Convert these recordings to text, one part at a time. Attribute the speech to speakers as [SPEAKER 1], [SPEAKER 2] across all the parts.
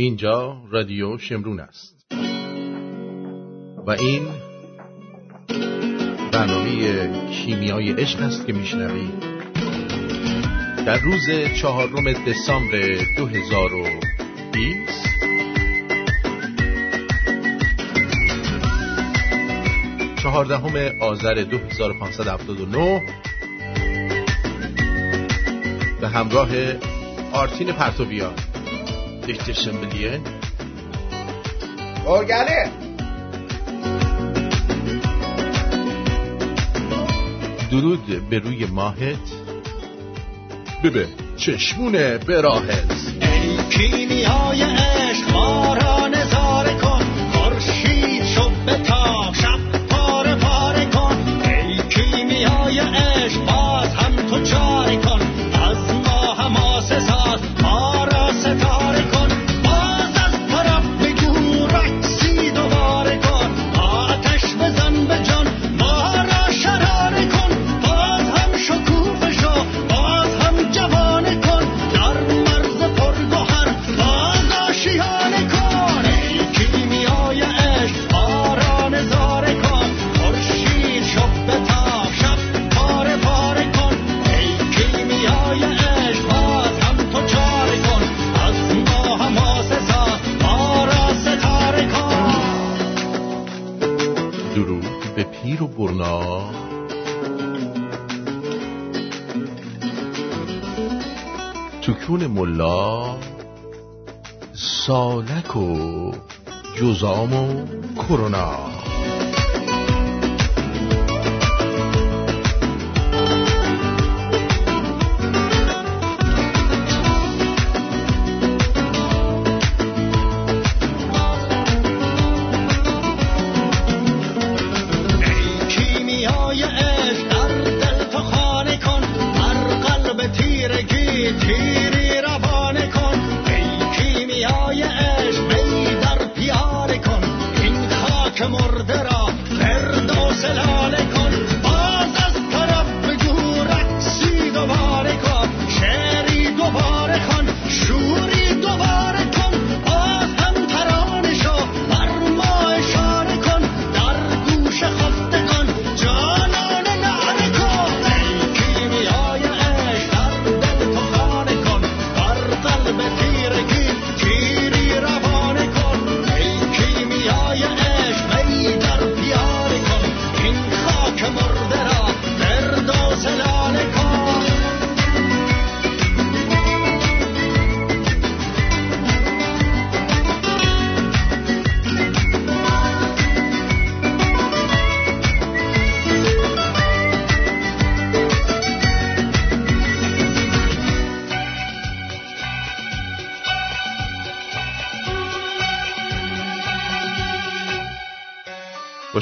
[SPEAKER 1] اینجا رادیو شمرون است. و این برنامه کیمیای عشق است که میشنوید در روز چهارم دسامبر 2020 چهاردهم آذر 2579 به همراه آرتین پرتوبیان دیکتر شمبلیه
[SPEAKER 2] گرگله
[SPEAKER 1] درود به روی ماهت. ببه چشمون به راهت.
[SPEAKER 3] ای کیمیای عشق ما
[SPEAKER 1] سالک و جزام و کرونا.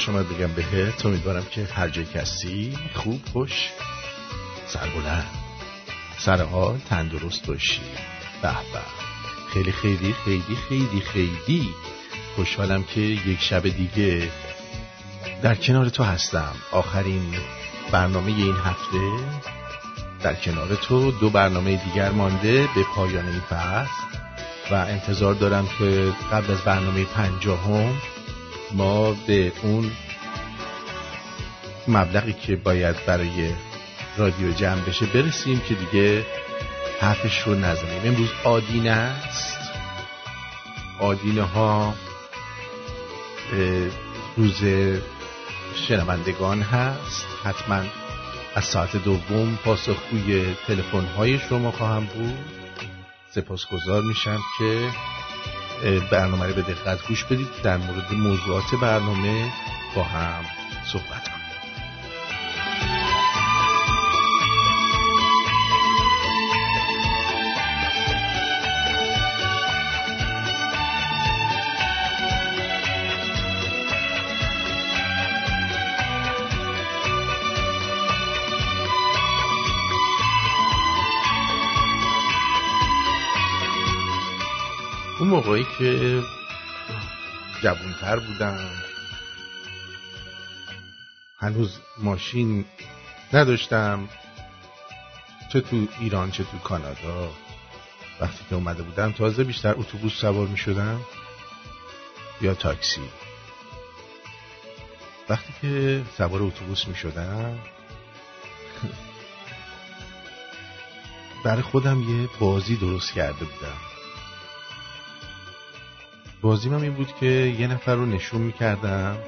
[SPEAKER 1] باش آمد بگم بهت. امیدوارم که هر جای که هستی خوب خوش سربلند. سر حال تندرست باشی. به به. خیلی خیلی خیلی خیلی خیلی خوشحالم که یک شب دیگه در کنار تو هستم. آخرین برنامه این هفته در کنار تو. دو برنامه دیگر مانده به پایان این فصل. و انتظار دارم که قبل از برنامه پنجاهم ما به اون مبلغی که باید برای رادیو جمع بشه برسیم که دیگه حرفش رو نزنیم. امروز آدینه است آدینه ها روز شنوندگان هست. حتما از ساعت دوم پاسخگوی تلفن های شما خواهم بود. سپاسگزار میشم که برنامه رو به دقت گوش بدید. در مورد موضوعات برنامه با هم صحبت کنیم. موقعی که جوانتر بودم هنوز ماشین نداشتم. چه تو ایران چه تو کانادا. وقتی که اومده بودم تازه بیشتر اتوبوس سوار می شدم یا تاکسی. وقتی که سوار اتوبوس می شدم برای خودم یه بازی درست کرده بودم. بازیم هم این بود که یه نفر رو نشون می‌کردم.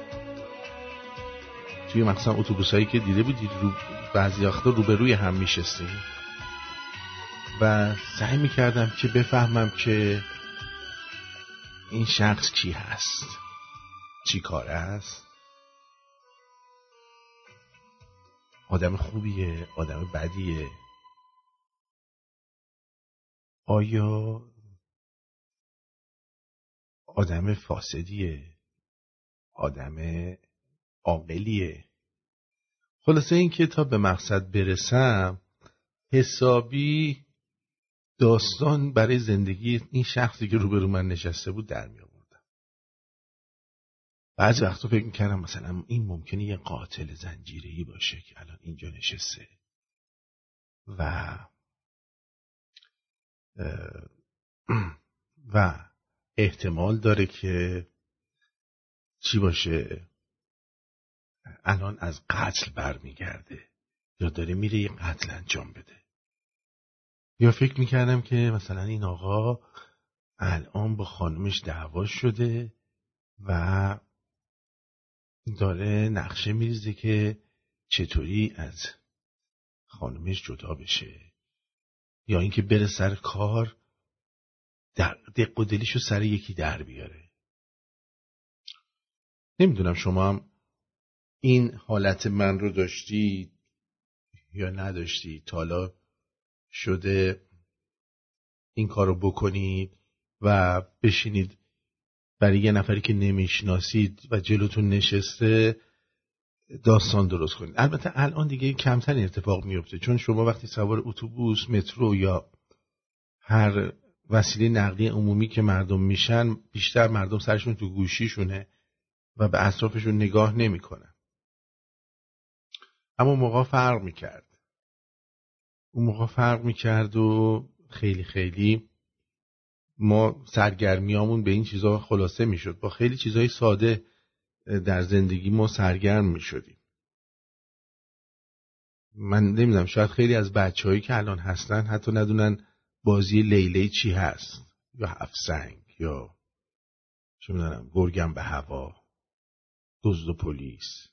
[SPEAKER 1] توی مثلا اتوبوس هایی که دیده بودید رو بعضی رو روبروی هم میشستیم. و سعی می‌کردم که بفهمم که این شخص کی هست؟ چی کار است؟ آدم خوبیه آدم بدیه. آیا آدم فاسدیه. آدم عاقلیه. خلاصه این که تا به مقصد برسم حسابی داستان برای زندگی این شخصی که روبرو من نشسته بود در می آوردم. بعضی وقتا فکر می‌کردم مثلا این ممکنه یه قاتل زنجیری باشه که الان اینجا نشسته. و و احتمال داره که چی باشه؟ الان از قتل برمیگرده. یا داره میره یه قتل انجام بده. یا فکر می‌کردم که مثلا این آقا الان با خانمش دعوا شده و داره نقشه میریزه که چطوری از خانمش جدا بشه. یا اینکه بره سر کار دق و دلیشو سر یکی در بیاره. نمی‌دونم شما هم این حالت من رو داشتید یا نداشتید. تالا شده این کار رو بکنید و بشینید برای یه نفری که نمی‌شناسید و جلوتون نشسته داستان درست کنید. البته الان دیگه کمتر اتفاق میفته چون شما وقتی سوار اتوبوس مترو یا هر وسیله نقلیه عمومی که مردم میشن بیشتر مردم سرشون تو گوشیشونه و به اطرافشون نگاه نمی‌کنن. اما موقع فرق می‌کرد. اون موقع فرق می‌کرد و خیلی خیلی ما سرگرمیامون به این چیزها خلاصه می‌شد. با خیلی چیزهای ساده در زندگی ما سرگرم می‌شدیم. من نمی‌دونم شاید خیلی از بچههایی که الان هستن حتی ندونن بازی لیلی چی هست؟ یا هفسنگ یا چه می‌دونم گرگم به هوا؟ دزد و پلیس؟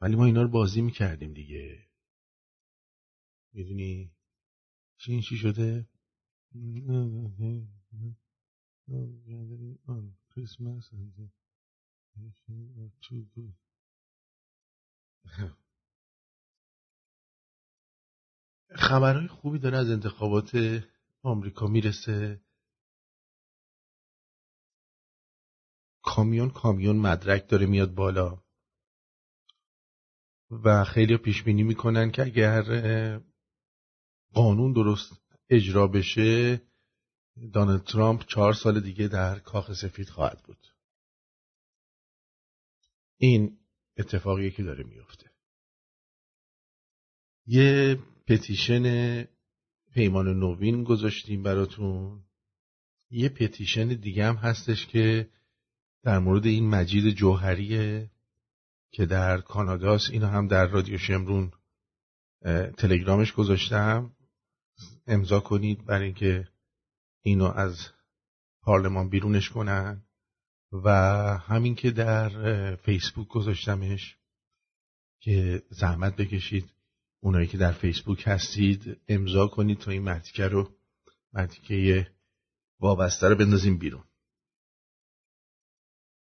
[SPEAKER 1] ولی ما اینا رو بازی می‌کردیم دیگه. می‌دونی؟ چی این چی شده؟ خبرهای خوبی داره از انتخابات آمریکا می‌رسه. کامیون کامیون مدرک داره میاد بالا. و خیلی پیش بینی می‌کنن که اگر قانون درست اجرا بشه دانالد ترامپ چهار سال دیگه در کاخ سفید خواهد بود. این اتفاقیه که داره میفته یه پتیشن پیمان نوین گذاشتیم براتون. یه پتیشن دیگه هم هستش که در مورد این مجید جوهریه که در کاناداست اینو هم در رادیو شمرون تلگرامش گذاشتم. امضا کنید برای اینکه اینو از پارلمان بیرونش کنن. و همین که در فیسبوک گذاشتمش که زحمت بکشید. اونایی که در فیسبوک هستید امضا کنید تا این متیکه رو متیکه وابسته رو بندازیم بیرون.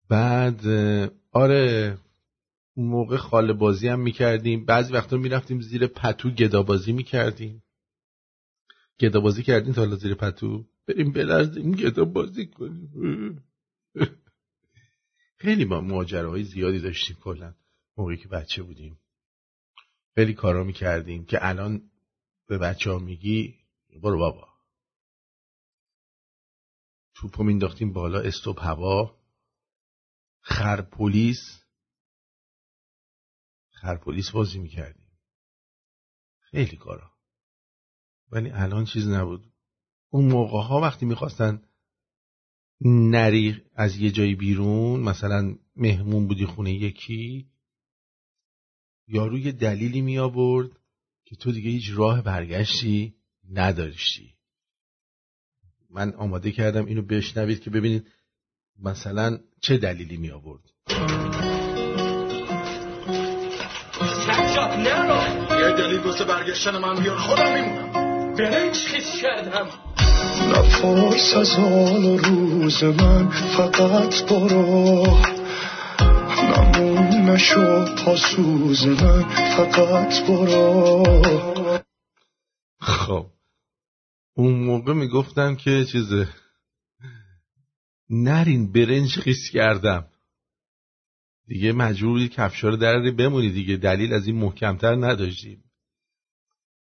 [SPEAKER 1] بعد آره اون موقع خاله بازی هم می‌کردیم. بعضی وقتا می‌رفتیم زیر پتو گدابازی می‌کردیم. گدابازی کردیم تا حالا زیر پتو؟ بریم بلرزیم گدابازی کنیم. خیلی ما ماجراهای زیادی داشتیم کلا موقعی که بچه بودیم. خیلی کارا می‌کردیم که الان به بچه ها میگی برو بابا. توپو مینداختیم بالا استوب هوا. خر پلیس. پلیس بازی می‌کردیم. خیلی کارا. ولی الان چیز نبود. اون موقع ها وقتی می‌خواستن نری از یه جایی بیرون مثلا مهمون بودی خونه یکی یارو یه دلیلی می آورد که تو دیگه هیچ راه برگشتی نداشتی. من آماده کردم اینو بشنوید که ببینید مثلا چه دلیلی می آورد.
[SPEAKER 4] یه دلیل واسه برگشتن من بیار خودم میمونم. برنج خیس کردم.
[SPEAKER 5] نفاس از حال و روز من فقط برو. نشو پاسوز من فقط برو.
[SPEAKER 1] خب. اون موقع می‌گفتم که چیزه. نرین برنج خیس کردم. دیگه مجبوری کفشا رو در بمونی دیگه. دلیل از این محکمتر نداشتیم.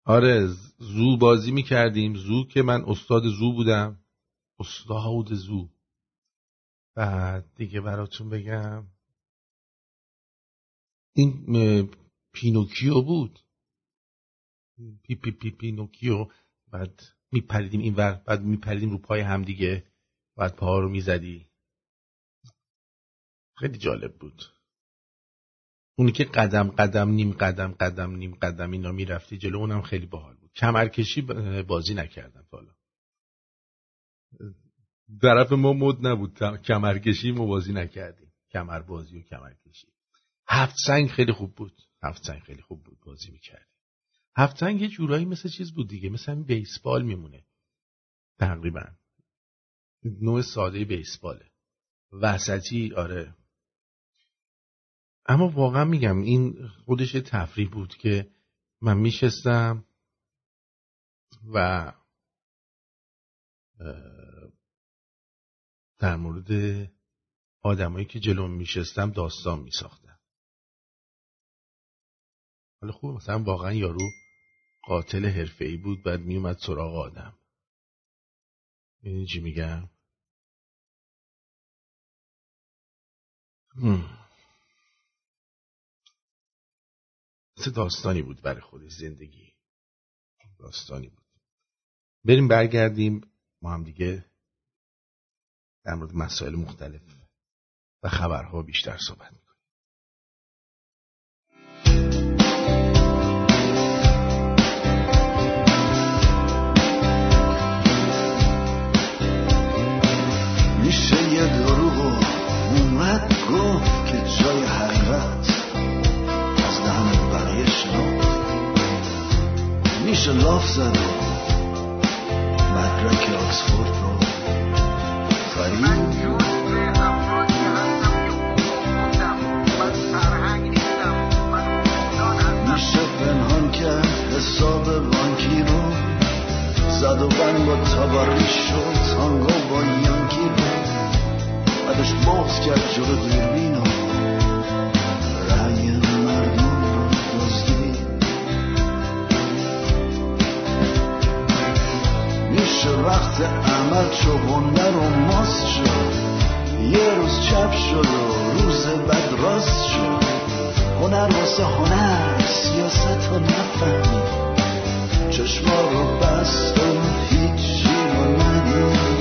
[SPEAKER 1] آره زو بازی می‌کردیم. زو که من استاد زو بودم. استاد زو. بعد دیگه براتون بگم. این پینوکیو بود. پی پی پی پینوکیو. بعد میپریدیم این ور بعد میپریدیم رو پای هم دیگه. بعد پاها رو می‌زدی. خیلی جالب بود. اونی که قدم قدم نیم قدم قدم نیم قدم اینا می‌رفتی جلو اونم خیلی باحال بود. کمرکشی بازی نکردم حالا طرف ما مد نبود. کمرکشی ما بازی نکردیم. کمر بازی و کمرکشی هفت سنگ خیلی خوب بود. هفت سنگ خیلی خوب بود بازی می‌کردیم. هفت سنگ یه جورایی مثل چیز بود دیگه مثل بیسبال میمونه. تقریبا. نوع ساده بیسباله. وسطی آره. اما واقعا میگم این خودش تفریح بود که من میشستم و در مورد آدمایی که جلوم میشستم داستان میساختم. حالا خوب. مثلا واقعا یارو قاتل حرفه‌ای بود بعد میومد سراغ آدم. این چی میگم؟ مثل داستانی بود برای خودش زندگی. داستانی بود. بریم برگردیم ما هم دیگه در مورد مسائل مختلف و خبرها بیشتر صحبت
[SPEAKER 5] گفت که جای حقیقت از دهن بقیه شناخت. میشه لاف زد و مدرک آکسفورد رو خرید میشه پنهان کرد حساب بانکی رو. زد و بند با تباری شد تانگو با یانکی رو. بعدش باز کرد جلو دوربین و رأی مردم رو دزدید. میشه وقت عمل چوبنده رو ماست شد. یه روز چپ شد و روز بعد راست شد. هنر واسه هنر سیاست رو نفهمید چشما رو بست و هیچی رو ندید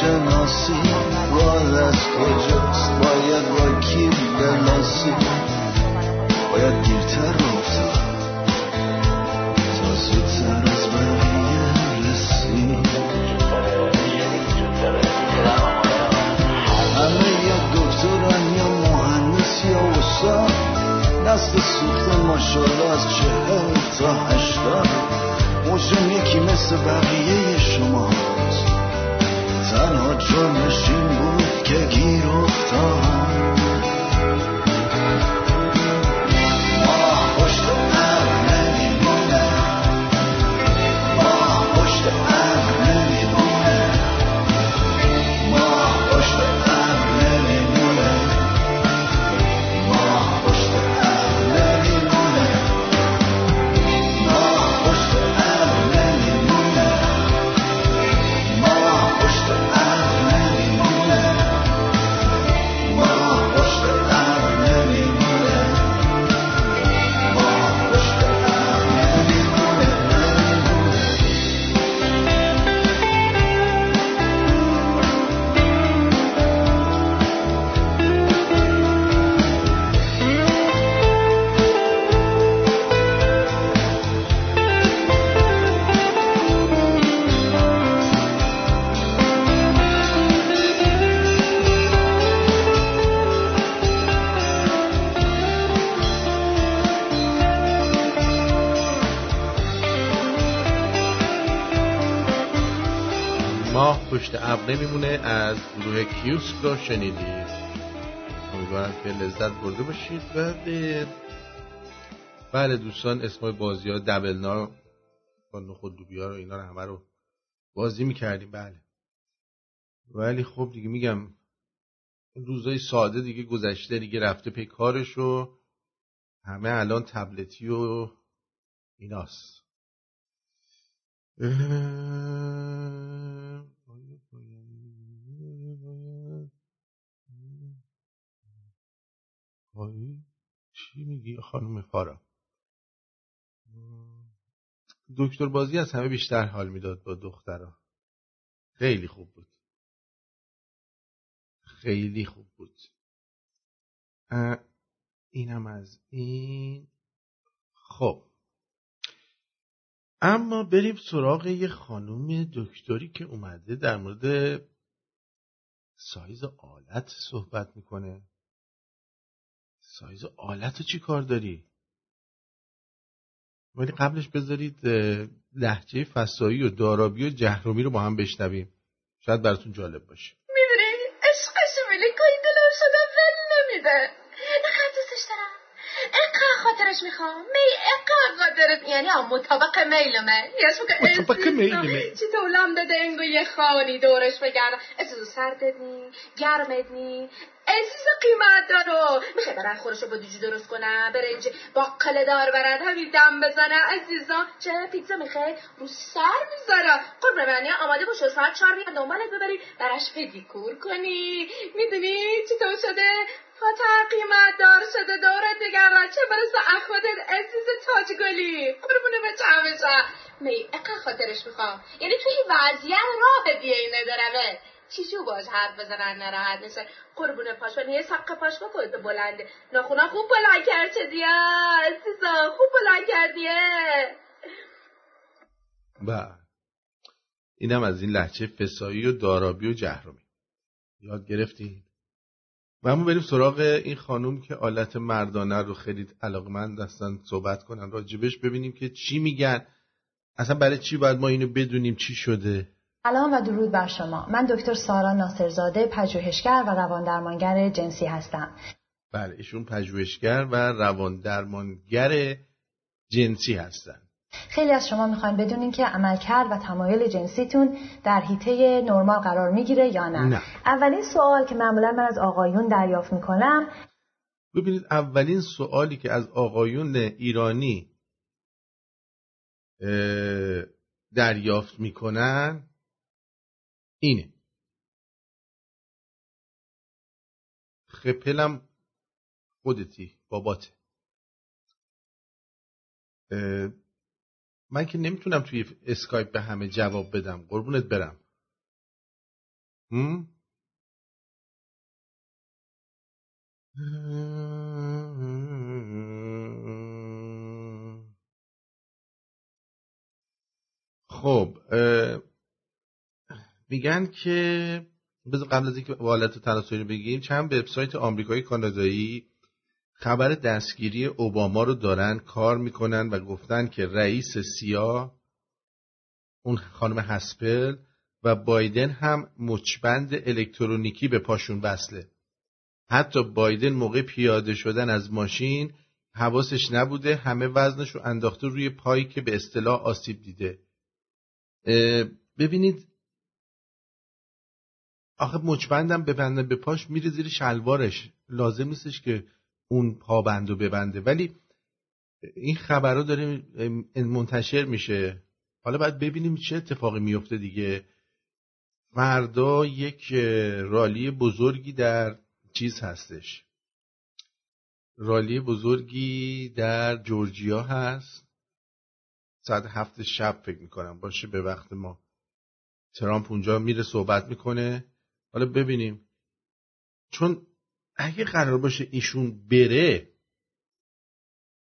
[SPEAKER 5] شناسی. راه از کجاست؟ باید با کی بناسی. باید دیرتر افتاد. تا زودتر از بقیه رسید. همه یا دکتران یا مهندس یا استاد. دست سوختن ماشالله از چهل تا هشتاد. موجم یکی مثل بقیه شما. تنها جرمش این بود که گیر افتاد نمیمونه
[SPEAKER 1] از گروه کیوسک رو شنیدید. امیدوارم که لذت برده باشید. و بله دوستان اسمای بازی ها دبلنا با نخود لوبیا رو اینا رو همه رو بازی می‌کردیم. بله. ولی خب دیگه میگم روزای ساده دیگه گذشته دیگه رفته پی کارش و همه الان تبلتی و ایناست. وای، چی میگی خانم فارا؟ دکتر بازی از همه بیشتر حال می‌داد با دخترها. خیلی خوب بود. خیلی خوب بود. اینم از این. خب. اما بریم سراغ یه خانوم دکتری که اومده در مورد سایز آلت صحبت می‌کنه. سایز آلت رو چی کار داری؟ ولی قبلش بذارید لحجه فسایی و دارابی و جهرومی رو با هم بشنویم. شاید براتون جالب باشه.
[SPEAKER 6] می‌دونی عشقش ملیکایی دلم شده ول نمیده. اینقدر دوستش دارم. اینقدر خاطرش می‌خوام. می اینقدر خاطرت یعنی هم مطابق میل من. یش
[SPEAKER 1] مطابق میل من.
[SPEAKER 6] چی تولم داده انگو یه خانی دورش بگردم. ازیزو سردت نی گرمت نی. عزیز قیمت دارو می‌خوای برن خورشو با دیجی درست کنم برنج باقله دار برن همین دم بزنه. عزیزا چه پیتزا می‌خوای؟ رو سر می‌ذارم قربون من آماده باش ساعت چهار بیان دنبالت ببری براش پدیکور کنی. می‌دونی چطور شده؟ فاتر قیمت دار شده دورت بگردن چه برسه اخواتت عزیز تاج گلی. قربونه به چمشم می اقا خاطرش می‌خوام. یعنی توی وضعیت راه دیگه ای ندارمه چیشو باش حرف بزنن نراحت میشه. قربونه پاش ولی یه سقه پاش بکن بلنده ناخونا خوب بلند کرد چه دیگه عزیزا خوب بلند کردیه
[SPEAKER 1] بله اینم از این لحچه فسایی و دارابی و جهرومی یاد گرفتین؟ و اما بریم سراغ این خانوم که آلت مردانه رو خیلی علاقمند هستن صحبت کنن. راجبش ببینیم که چی میگن. اصلا برای چی باید ما اینو بدونیم چی شده؟
[SPEAKER 7] سلام و درود بر شما. من دکتر سارا ناصرزاده پژوهشگر و روان درمانگر جنسی هستم.
[SPEAKER 1] بله ایشون پژوهشگر و روان درمانگر جنسی هستن.
[SPEAKER 7] خیلی از شما می‌خواین بدونین که عملکرد و تمایل جنسیتون در حیطه نرمال قرار می‌گیره یا نه,
[SPEAKER 1] نه.
[SPEAKER 7] اولین سوال که معمولا من از آقایون دریافت می‌کنم
[SPEAKER 1] ببینید اولین سوالی که از آقایون ایرانی دریافت می‌کنن اینه. خپلم خودتی باباته. من که نمی‌تونم توی اسکایپ به همه جواب بدم. قربونت برم؟ خب میگن که بذار قبل از اینکه حالت تناسلی رو بگیم چند وبسایت آمریکایی کانادایی خبر دستگیری اوباما رو دارن کار می‌کنن و گفتن که رئیس سیا اون خانم هسپل و بایدن هم مچبند الکترونیکی به پاشون بسله حتی بایدن موقع پیاده شدن از ماشین حواسش نبوده همه وزنش رو انداخته روی پایی که به اصطلاح آسیب دیده. ببینید آخه مچبندم ببنده به پاش میره زیر شلوارش. لازم نیستش که اون پابند رو ببنده. ولی این خبرها داره منتشر میشه. حالا باید ببینیم چه اتفاقی میفته دیگه. فردا یک رالی بزرگی در چیز هستش. رالی بزرگی در جورجیا هست. ساعت هفت شب فکر می‌کنم. باشه به وقت ما. ترامپ اونجا میره صحبت می‌کنه. حالا ببینیم. چون اگه قرار باشه ایشون بره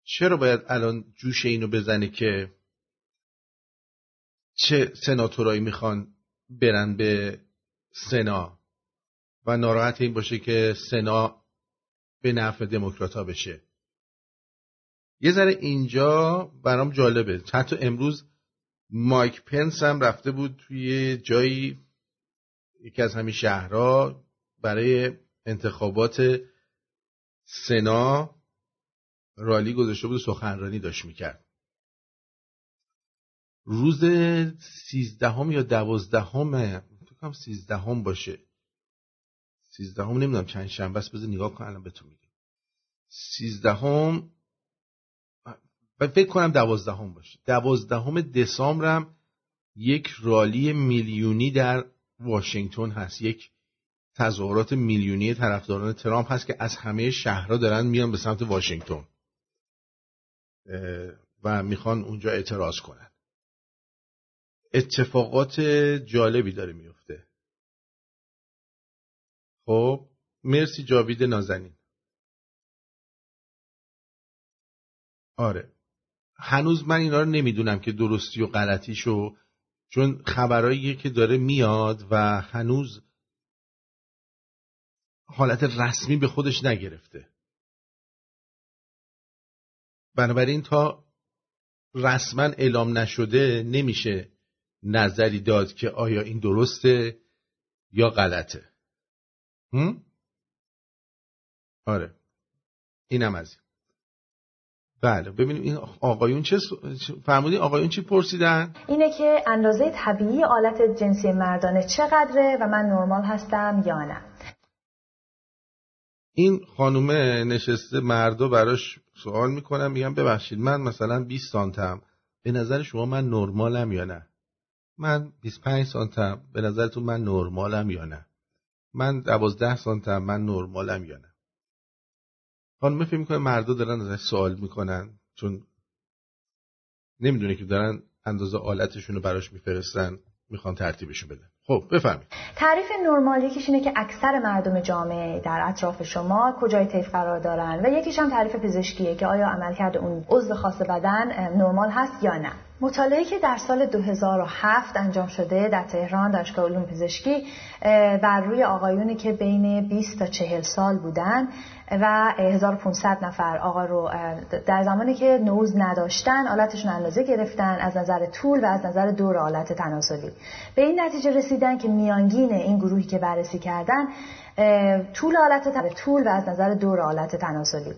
[SPEAKER 1] چرا باید الان جوش اینو بزنه که چه سناتورایی می‌خوان برن به سنا؟ و ناراحت این باشه که سنا به نفع دموکرات ها بشه. یه ذره اینجا برام جالبه. حتی امروز مایک پنس هم رفته بود توی جایی یکی از همین شهرها برای انتخابات سنا رالی گذاشته بود و سخنرانی داشت می‌کرد. روز سیزدهم یا دوازدهم فکر کنم سیزدهم باشه. سیزدهم نمی‌دونم چند شنبه است؟ بذار نگاه کنم الان بهتون میگم. سیزدهم فکر کنم دوازدهم باشه. دوازدهم دسامبرم یک رالی میلیونی در واشنگتن هست. یک تظاهرات میلیونی طرفداران ترامپ هست که از همه شهرها دارن میان به سمت واشنگتن. و می‌خوان اونجا اعتراض کنن. اتفاقات جالبی داره میفته. خب مرسی جاوید نازنین. آره. هنوز من اینا رو نمی‌دونم که درستی و غلطیشو چون خبرایی که داره میاد و هنوز حالت رسمی به خودش نگرفته. بنابراین تا رسما اعلام نشده نمیشه نظری داد که آیا این درسته یا غلطه. هم؟ آره. اینم از این. بله ببینیم این آقایون چه فرمودین آقایون چی پرسیدن؟
[SPEAKER 7] اینه که اندازه طبیعی آلت جنسی مردانه چقدره و من نرمال هستم یا نه.
[SPEAKER 1] این خانومه نشسته مردو براش سوال می‌کنم میگم ببخشید من مثلا 20 سانتم به نظر شما من نرمالم یا نه؟ من 25 سانتم به نظرتون من نرمالم یا نه؟ من 12 سانتم من نرمالم یا نه؟ خانم فکر می‌کنه مردا دارن ازش سوال می‌کنن چون نمی‌دونه که دارن اندازه آلتشون رو براش میفرستن می‌خوان ترتیبشو بدن. خب بفهمید.
[SPEAKER 7] تعریف نرمال یکیش اینه که اکثر مردم جامعه در اطراف شما کجای طیف قرار دارن؟ و یکیش هم تعریف پزشکیه که آیا عملکرد اون عضو خاص بدن نرمال هست یا نه؟ مطالعه که در سال 2007 انجام شده در تهران دانشگاه علوم پزشکی بر روی آقایونی که بین 20 تا 40 سال بودن و 1500 نفر آقا رو در زمانی که نوز نداشتن آلتشون اندازه گرفتن از نظر طول و از نظر دور آلت تناسلی. به این نتیجه رسیدن که میانگین این گروهی که بررسی کردن طول آلت طول و از نظر دور آلت تناسلی.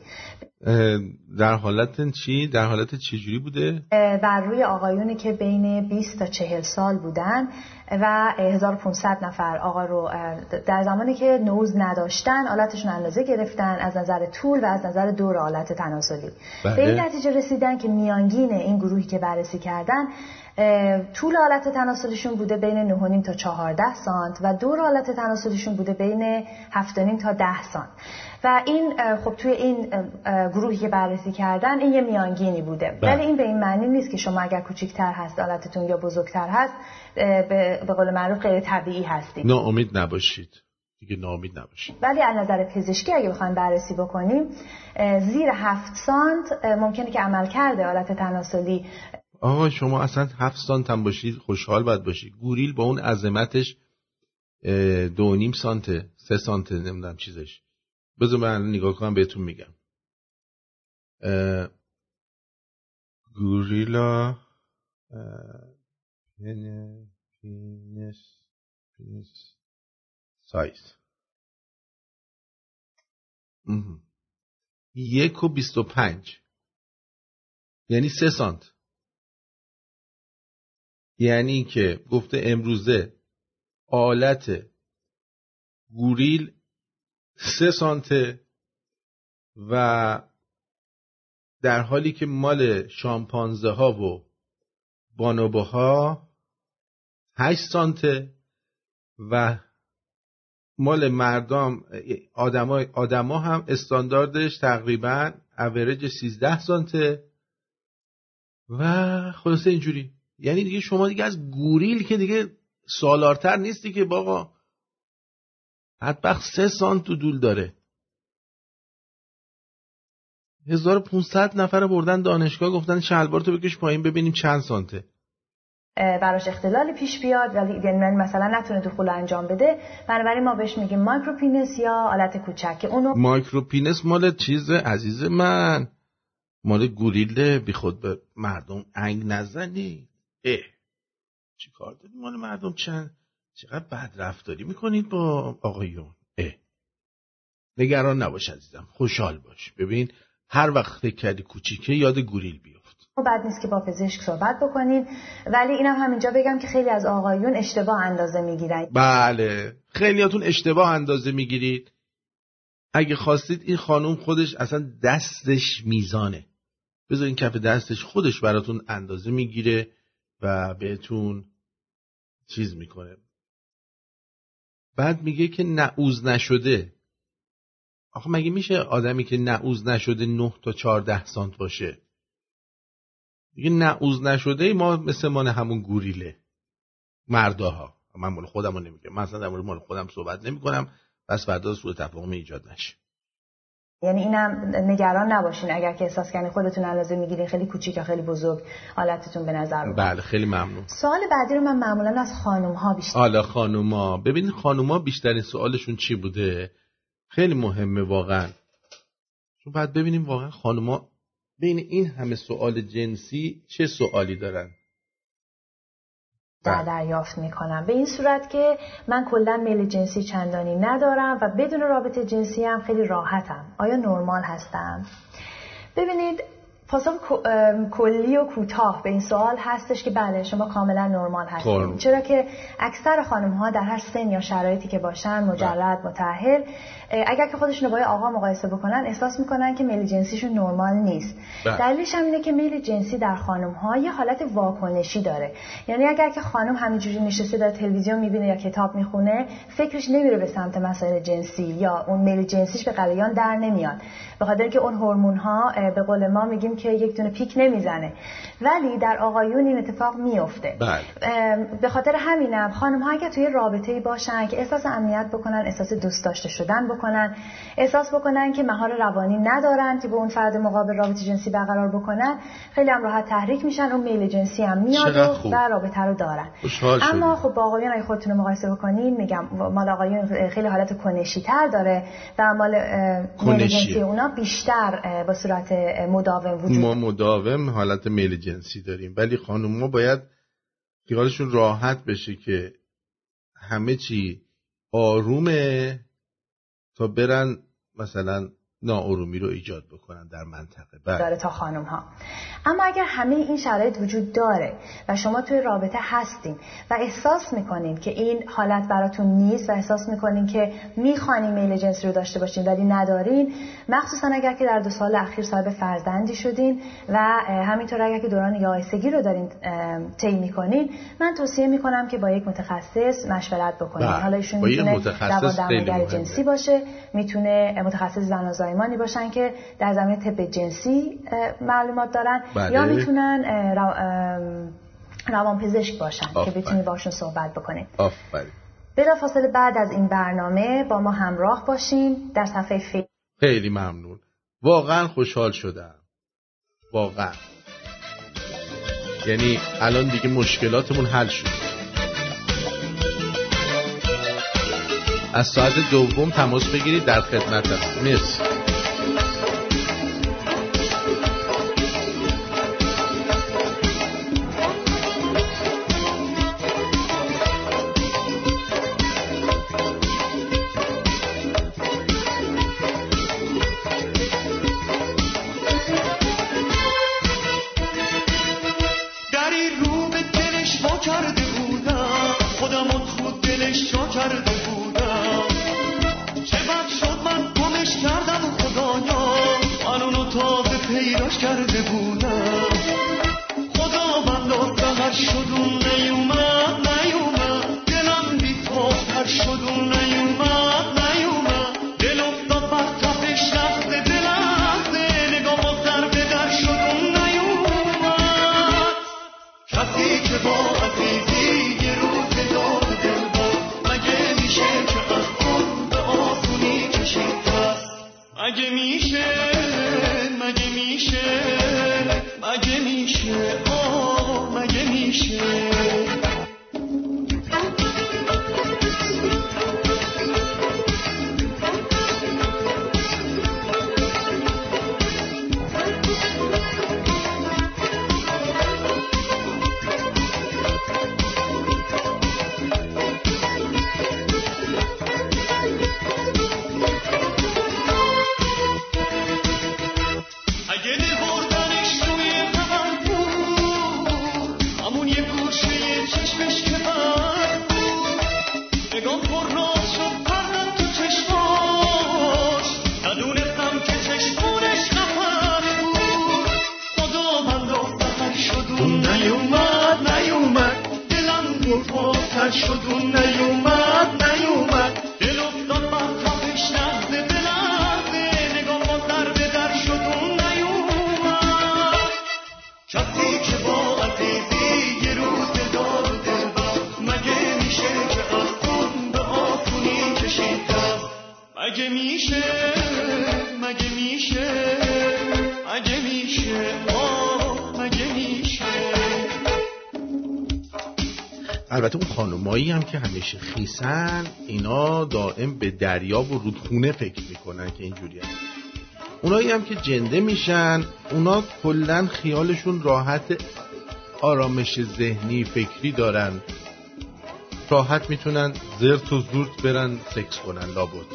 [SPEAKER 1] در حالت چی؟ در حالت چجوری بوده؟
[SPEAKER 7] بر روی آقایونی که بین 20 تا 40 سال بودن و 1500 نفر آقا رو در زمانی که نوز نداشتن آلتشون اندازه گرفتن از نظر طول و از نظر دور آلت تناسلی بله. به این نتیجه رسیدن که میانگین این گروهی که بررسی کردن طول آلت تناسلیشون بوده بین 9.5 تا 14 سانت و دور آلت تناسلیشون بوده بین 7.5 تا 10 سانت. و این خب توی این گروهی که بررسی کردن این یه میانگینی بوده. بله. ولی این به این معنی نیست که شما اگر کوچیکتر هست آلتتون یا بزرگتر هست به قول معروف غیر طبیعی هستید.
[SPEAKER 1] ناامید نباشید. دیگه ناامید نباشید.
[SPEAKER 7] ولی از نظر پزشکی اگه بخوایم بررسی بکنیم زیر هفت سانت ممکنه که عمل کرده آلت تناسلی
[SPEAKER 1] آقا شما اصلا هفت سانت هم باشید خوشحال باید باشید گوریل با اون عظمتش دو نیم سانته سه سانته نمی‌دونم چیزش. بذار من نگاه کنم بهتون میگم. gorilla penis penis size. یک و بیست و پنج. یعنی سه سانت. یعنی که گفته امروزه آلت گوریل سه سانته و در حالی که مال شامپانزه ها و بانوبه ها هشت سانته و مال مردم آدما آدما هم استانداردش تقریبا اوریج 13 سانته و خلاصه اینجوری. یعنی دیگه شما دیگه از گوریل که دیگه سالارتر نیستی که بابا. حدبخ سه سانت تو دول داره. 1500 نفر بردن دانشگاه گفتن شلوار تو بکش پایین ببینیم چند سانته.
[SPEAKER 7] براش اختلال پیش بیاد ولی یعنی مثلا نتونه دخول انجام بده. بنابراین ما بهش میگیم micropenis یا آلت کوچک. که اونو
[SPEAKER 1] micropenis مال چیز عزیز من. مال گوریله بی خود به مردم انگ نزنی. اه. چی کار داری مال مردم چنده؟ چقدر بد رفتاری می‌کنید با آقایون؟ اه. نگران نباش عزیزم خوشحال باش. ببین هر وقت فکر کردی کوچیکه یاد گوریل بیفت.
[SPEAKER 7] بد نیست که با پزشک صحبت بکنید ولی اینم همینجا بگم که خیلی از آقایون اشتباه اندازه می‌گیرن.
[SPEAKER 1] بله. خیلیاتون اشتباه اندازه می‌گیرید. اگه خواستید این خانوم خودش اصلا دستش میزانه. بذارین کف دستش خودش براتون اندازه می‌گیره. و بهتون چیز می‌کنه. بعد میگه که نعوز نشده. آخه مگه میشه آدمی که نعوز نشده 9 تا 14 سانت باشه؟ دیگه نعوز نشده ما مثل مال همون گوریله. مرداها. من مال خودم رو نمیگم. من اصلا در مورد مال خودم صحبت نمی کنم پس فردا سوء تفاهم ایجاد نشه.
[SPEAKER 7] یعنی اینم نگران نباشین. اگر که احساس کنید خودتون اندازه می‌گیرین خیلی کوچیک یا خیلی بزرگ حالتتون به نظر
[SPEAKER 1] بله بله خیلی ممنون.
[SPEAKER 7] سوال بعدی رو من معمولا از خانم ها بیشتر
[SPEAKER 1] حالا خانوما ببینید خانوما بیشترین سوالشون چی بوده؟ خیلی مهمه واقعا. چون بعد ببینیم واقعا خانوما بین این همه سوال جنسی چه سوالی دارن؟
[SPEAKER 7] دریافت می‌کنم. به این صورت که من کلا میل جنسی چندانی ندارم و بدون رابطه جنسی هم خیلی راحتم. آیا نرمال هستم؟ ببینید پاسخ کلی و کوتاه به این سوال هستش که بله شما کاملا نرمال هستید. چرا که اکثر خانم ها در هر سن یا شرایطی که باشن مجرد متأهل اگر که خودشون با آقا مقایسه بکنن احساس می‌کنن که میل جنسیشون نرمال نیست. دلیلش هم اینه که میل جنسی در خانم ها یه حالت واکنشی داره. یعنی اگر که خانم همینجوری نشسته در تلویزیون می‌بینه یا کتاب می‌خونه فکرش نمیره به سمت مسائل جنسی یا اون میل جنسیش به قلیان در نمیاد. به خاطر که اون هورمون ها به قول ما میگیم که یک دونه پیک نمی‌زنه. ولی در آقایون این اتفاق میفته به خاطر همینم خانم ها اگر توی رابطه ای باشن که احساس امنیت بکنن احساس دوست داشته شدن بکنن احساس بکنن که مهار روانی ندارن که با اون فرد مقابل رابطه جنسی برقرار بکنن خیلی هم راحت تحریک میشن اون میل جنسی هم میاد و رابطه رو دارن. اما خب با آقایون اگه خودتون رو مقایسه بکنین میگم مال آقایون خیلی حالت کنشی تر داره و مال میل جنسی اونا بیشتر با صورت مداوم
[SPEAKER 1] ما مداوم حالت میل جنسی داریم. ولی خانوما باید خیالشون راحت بشه که همه چی آرومه تا برن مثلا ناارومی رو ایجاد بکنن در منطقه.
[SPEAKER 7] بله. داره تا خانم ها اما اگر همه این شرایط وجود داره و شما توی رابطه هستین و احساس می‌کنین که این حالت براتون نیست و احساس می‌کنین که می‌خوانین میل جنسی رو داشته باشین ولی ندارین مخصوصا اگر که در دو سال اخیر صاحب فرزندی شدین و همینطور اگر که دوران یائسگی رو دارین طی می‌کنین من توصیه می‌کنم که با یک متخصص مشورت بکنین
[SPEAKER 1] بله.
[SPEAKER 7] حالا ایشون می‌تونه روان جنسی باشه می‌تونه متخصص زن زایمانی باشن که در زمینه طب جنسی معلومات دارن
[SPEAKER 1] بله.
[SPEAKER 7] یا می‌تونن روان پزشک باشن که بتونی باشون صحبت بکنیم بلا فاصله بعد از این برنامه با ما همراه باشین در صفحه فیس
[SPEAKER 1] خیلی ممنون. واقعا خوشحال شدم. واقعا. یعنی الان دیگه مشکلاتمون حل شد. از ساعت دوم تماس بگیرید در خدمت هستم مرسی. خیسن اینا دائم به دریا و رودخونه فکر می‌کنن که اینجوری هست. اونایی هم که جنده میشن اونا کلا خیالشون راحت آرامش ذهنی فکری دارن. راحت می‌تونن زرت و زورت برن سکس کنن لابد.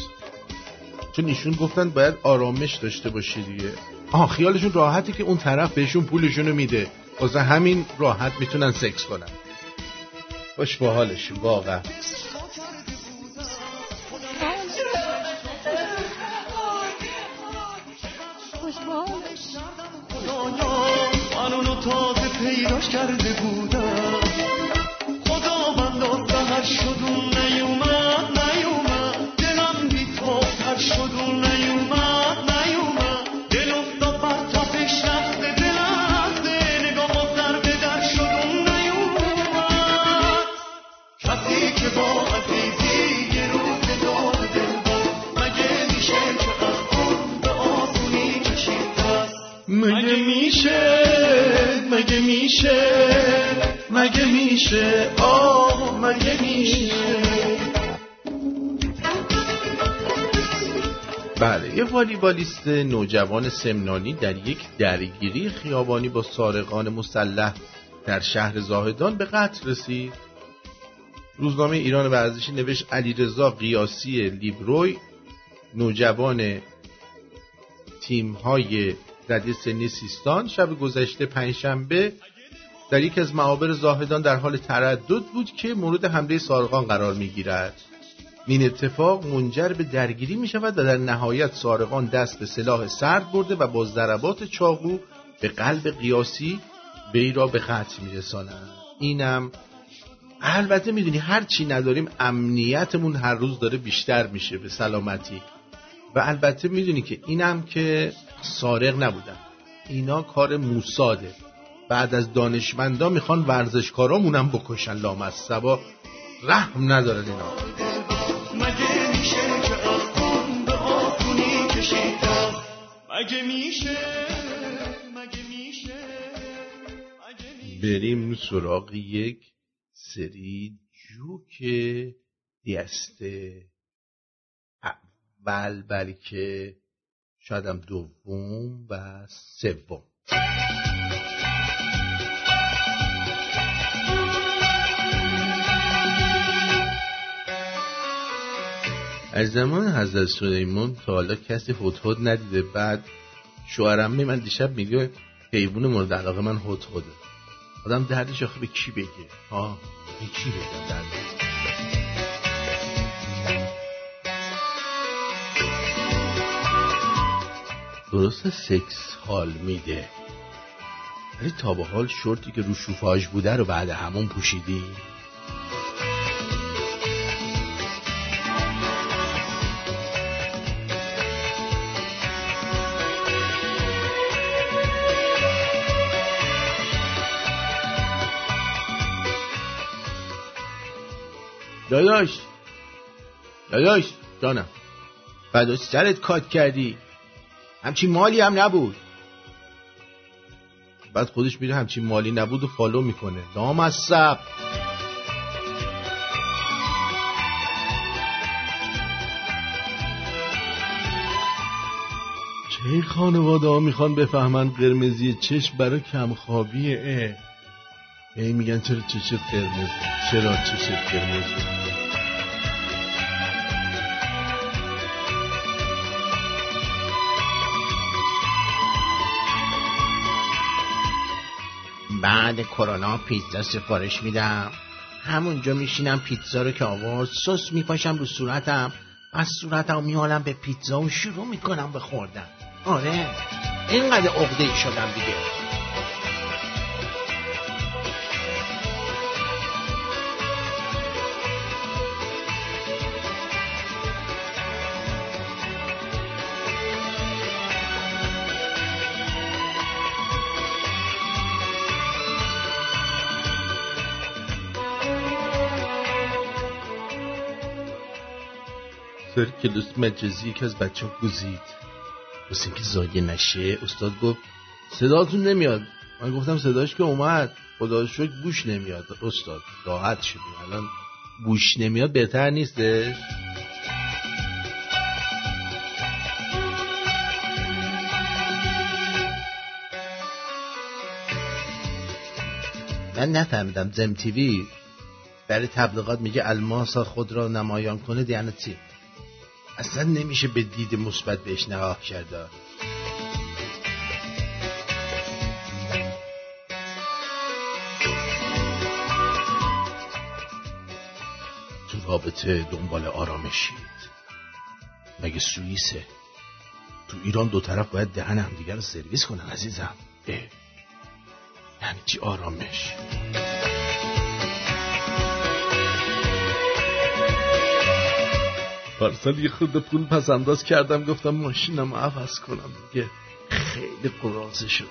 [SPEAKER 1] چون ایشون گفتن باید آرامش داشته باشی دیگه. آها خیالشون راحته که اون طرف بهشون پولشونو میده. واسه همین راحت می‌تونن سکس کنن. باش با حالشون واقعا.
[SPEAKER 8] کرده بودم. میشه آه مگه میشه.
[SPEAKER 1] بله یه والیبالیست نوجوان سمنانی در یک درگیری خیابانی با سارقان مسلح در شهر زاهدان به قتل رسید. روزنامه ایران ورزشی نوشت علیرضا قیاسی لیبروی نوجوان تیم های رده سنی سیستان شب گذشته پنجشنبه در یک از معابر زاهدان در حال تردد بود که مورد حمله سارقان قرار می گیرد این اتفاق منجر به درگیری می شود و در نهایت سارقان دست به سلاح سرد برده و با ضربات چاقو به قلب قیاسی وی را به قتل می رسانند اینم البته می‌دونی هر چی نداریم امنیتمون هر روز داره بیشتر میشه به سلامتی. و البته می‌دونی که اینم که سارق نبودن. اینا کار موساده. بعد از دانشمندا می‌خوان ورزشکارامونم بکشن لامصبا. رحم ندارن اینا.
[SPEAKER 8] مگه میشه که به مگه میشه؟ مگه میشه؟
[SPEAKER 1] بریم سراغ یک سری جوک دسته اول بلکه شایدم دوم و سوم. از زمان حضرت سلیمان تا حالا کسی هدهد ندیده. بعد شوهرم من دیشب میگه حیوان مورد علاقه من هدهده. آدم دردش آخه به کی بگه؟ ها به کی بگه دردش؟ درست سکس حال میده. ولی تا به حال شورتی که رو شوفاژ بوده رو بعد همون پوشیدی؟ داداش. داداش جانم بعد سرت کات کردی. همچین مالی هم نبود. بعد خودش میره همچین مالی نبود و فالو می‌کنه. نام از سب چه خانواده ها می‌خوان بفهمن قرمزی چشم برای کمخوابیه ای میگن چرا چشم قرمز؟ چرا چشم قرمز؟ بعد کرونا پیتزا سفارش میدم. همونجا میشینم پیتزا رو که آورد سس میپاشم رو صورتم. از صورتم میالم به پیتزا و شروع می‌کنم به خوردن. آره اینقدر عقده شدم دیگه. سر کلاس مجازی که از بچه ها گوزید بس اینکه زایه نشه استاد گفت صداتون نمیاد. من گفتم صداش که اومد. خدا شکر گوش نمیاد. استاد راحت شدیم الان گوش نمیاد بهتر نیستش؟ من نفهمیدم زم تیوی برای تبلیغات میگه الماسا خود را نمایان کنه یعنی چی؟ اصلا نمیشه به دید مثبت بهش نگاه کرده تو رابطه دنبال آرامشید مگه سوئیسه؟ تو ایران دو طرف باید دهن همدیگه رو سرویس کنن عزیزم. اه. یعنی چی آرامش؟ پارسال یه خود پول پس انداز کردم گفتم ماشینم عوض کنم دیگه. خیلی قرازه شده.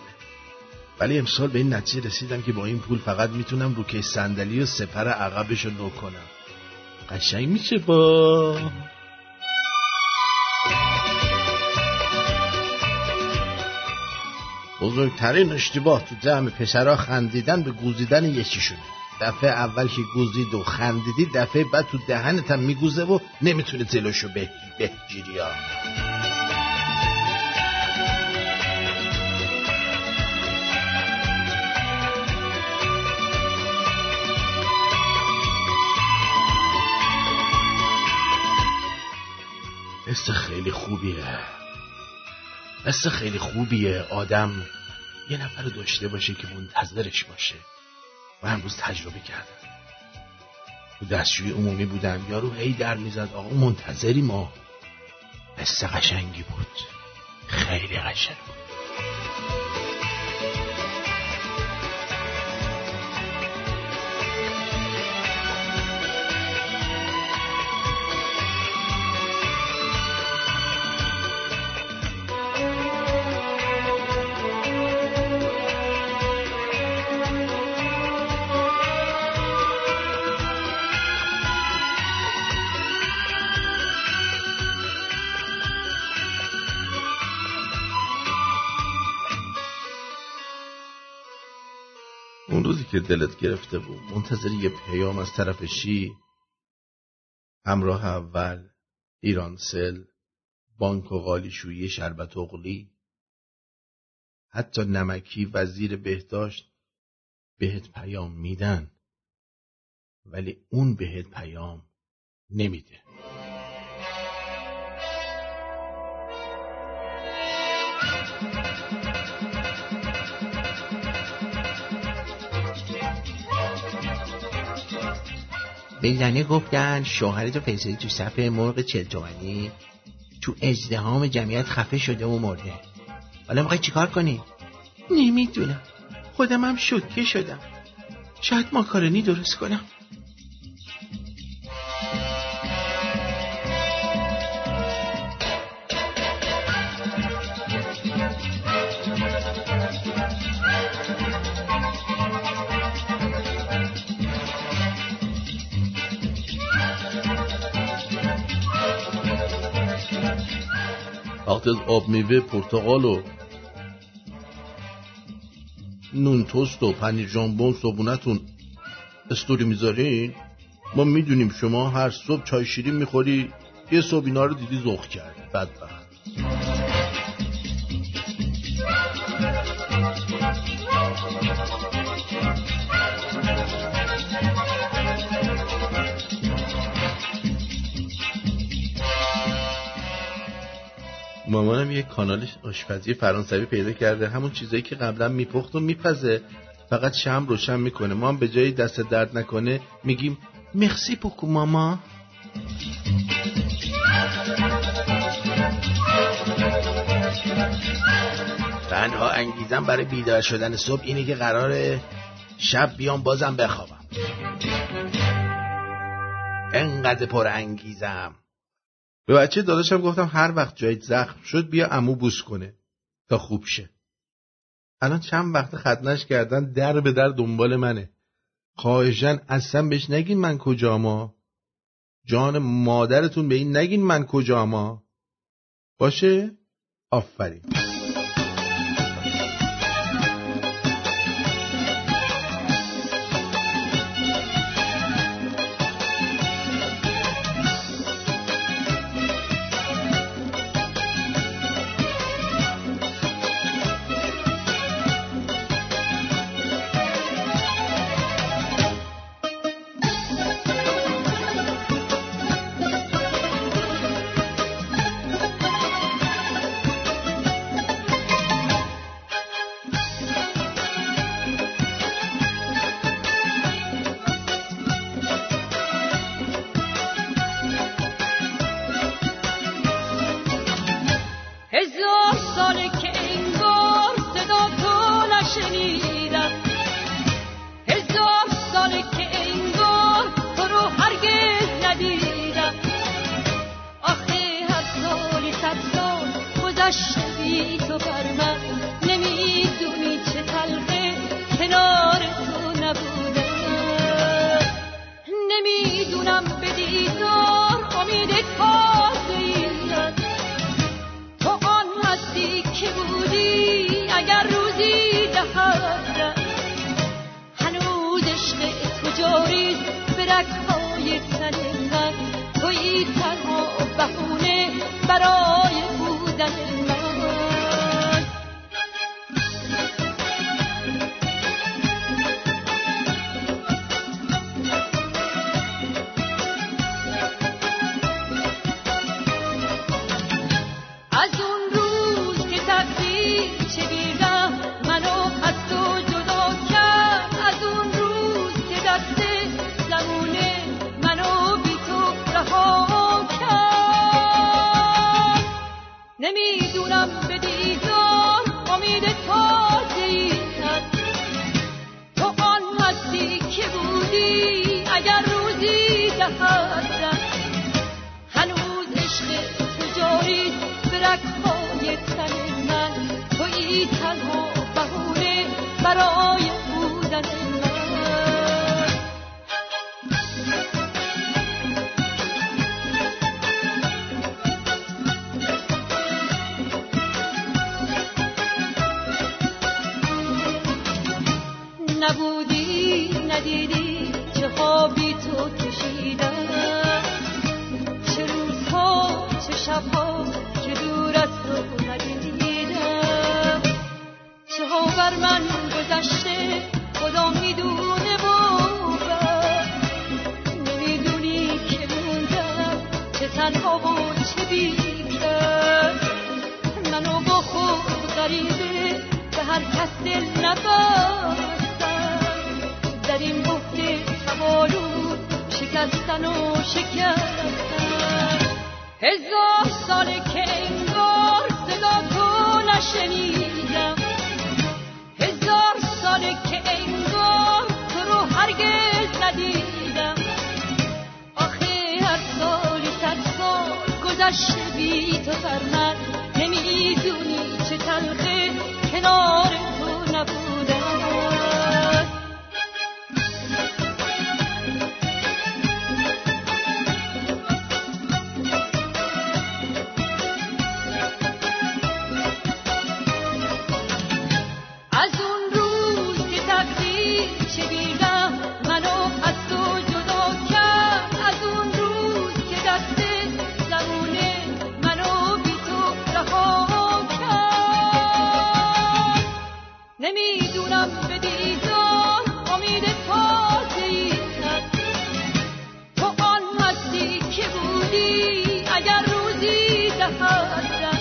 [SPEAKER 1] ولی امسال به این نتیجه رسیدم که با این پول فقط می‌تونم رو که صندلی و سپر عقبش رو نو کنم. قشنگ میشه با. بزرگترین اشتباه تو جمع پسرها خندیدن به گوزیدن یکیشونه دفعه اول که گوزید و خندیدی دفعه بعد تو دهنت هم میگوزه و نمی‌تونه جلوشو به بهگیری ها حس خیلی خوبیه. حس خیلی خوبیه. آدم یه نفر رو داشته باشه که منتظرش باشه. و امروز تجربه کردم. تو دستشوی عمومی بودم یارو هی در می‌زد آقا منتظری ما. حس قشنگی بود. خیلی قشنگ بود. که دلت گرفته بود. منتظر یه پیام از طرف شی. همراه اول ایرانسل بانک و قالیشویی شربت اغلی. حتی نمکی وزیر بهداشت بهت پیام میدن. ولی اون بهت پیام نمیده. به زنه گفتن شوهرتو فرستادی تو صفحه مرغ چل تومنی تو ازدهام جمعیت خفه شده و مرده. حالا می‌خوای چیکار کنی؟ نمی‌دونم. خودم هم شوکه شدم. شاید ماکارونی درست کنم. وقتی از آب میوه پرتقال و نون توست و پنیر ژامبون صبونتون استوری می‌ذارین. ما می‌دونیم شما هر صبح چای شیرین می‌خوری یه صبح اینا رو دیدی زخ کرد. بدبخت. مامانم یه کانال آشپزی فرانسوی پیدا کرده. همون چیزایی که قبلا میپخت و میپزه. فقط شم روشن می‌کنه. ما هم به جای دست درد نکنه میگیم مرسی بوکو ماما. تنها انگیزم برای بیدار شدن صبح اینه که قرار شب بیام بازم بخوابم. انقدر پر انگیزم. به بچه داداشم گفتم هر وقت جایت زخم شد بیا امو بوس کنه تا خوب شه. الان چند وقت خدنش کردن در به در دنبال منه. خواهشن اصلا بهش نگین من کجاما جان مادرتون به این نگین من کجاما باشه؟ آفرین.
[SPEAKER 9] نمی‌دونم به دیدار امید تازه‌ای هست تو آن هستی که بودی اگر روزی دهد. ندیدی چه خوابی تو کشیدم؟ چه روزها چه شبها که دور از تو ندیدم؟ چه ها بر من گذشته خدا می‌دونه بود نمی‌دونی که موندم چه تنها و چه بیکر منو با خود غریبه به هر کس دل این آلود شکستن و شکستن. هزار سال که انگار صدا تو نشنیدم. هزار سال که انگار تو رو هرگز ندیدم. آخه هر سالی صد سال گذشته بی تو بر من. نمی‌دونی چه تلخه کنار نمی‌دونم به دیدار امید تازه تو آن هستی که بودی اگر روزی دهد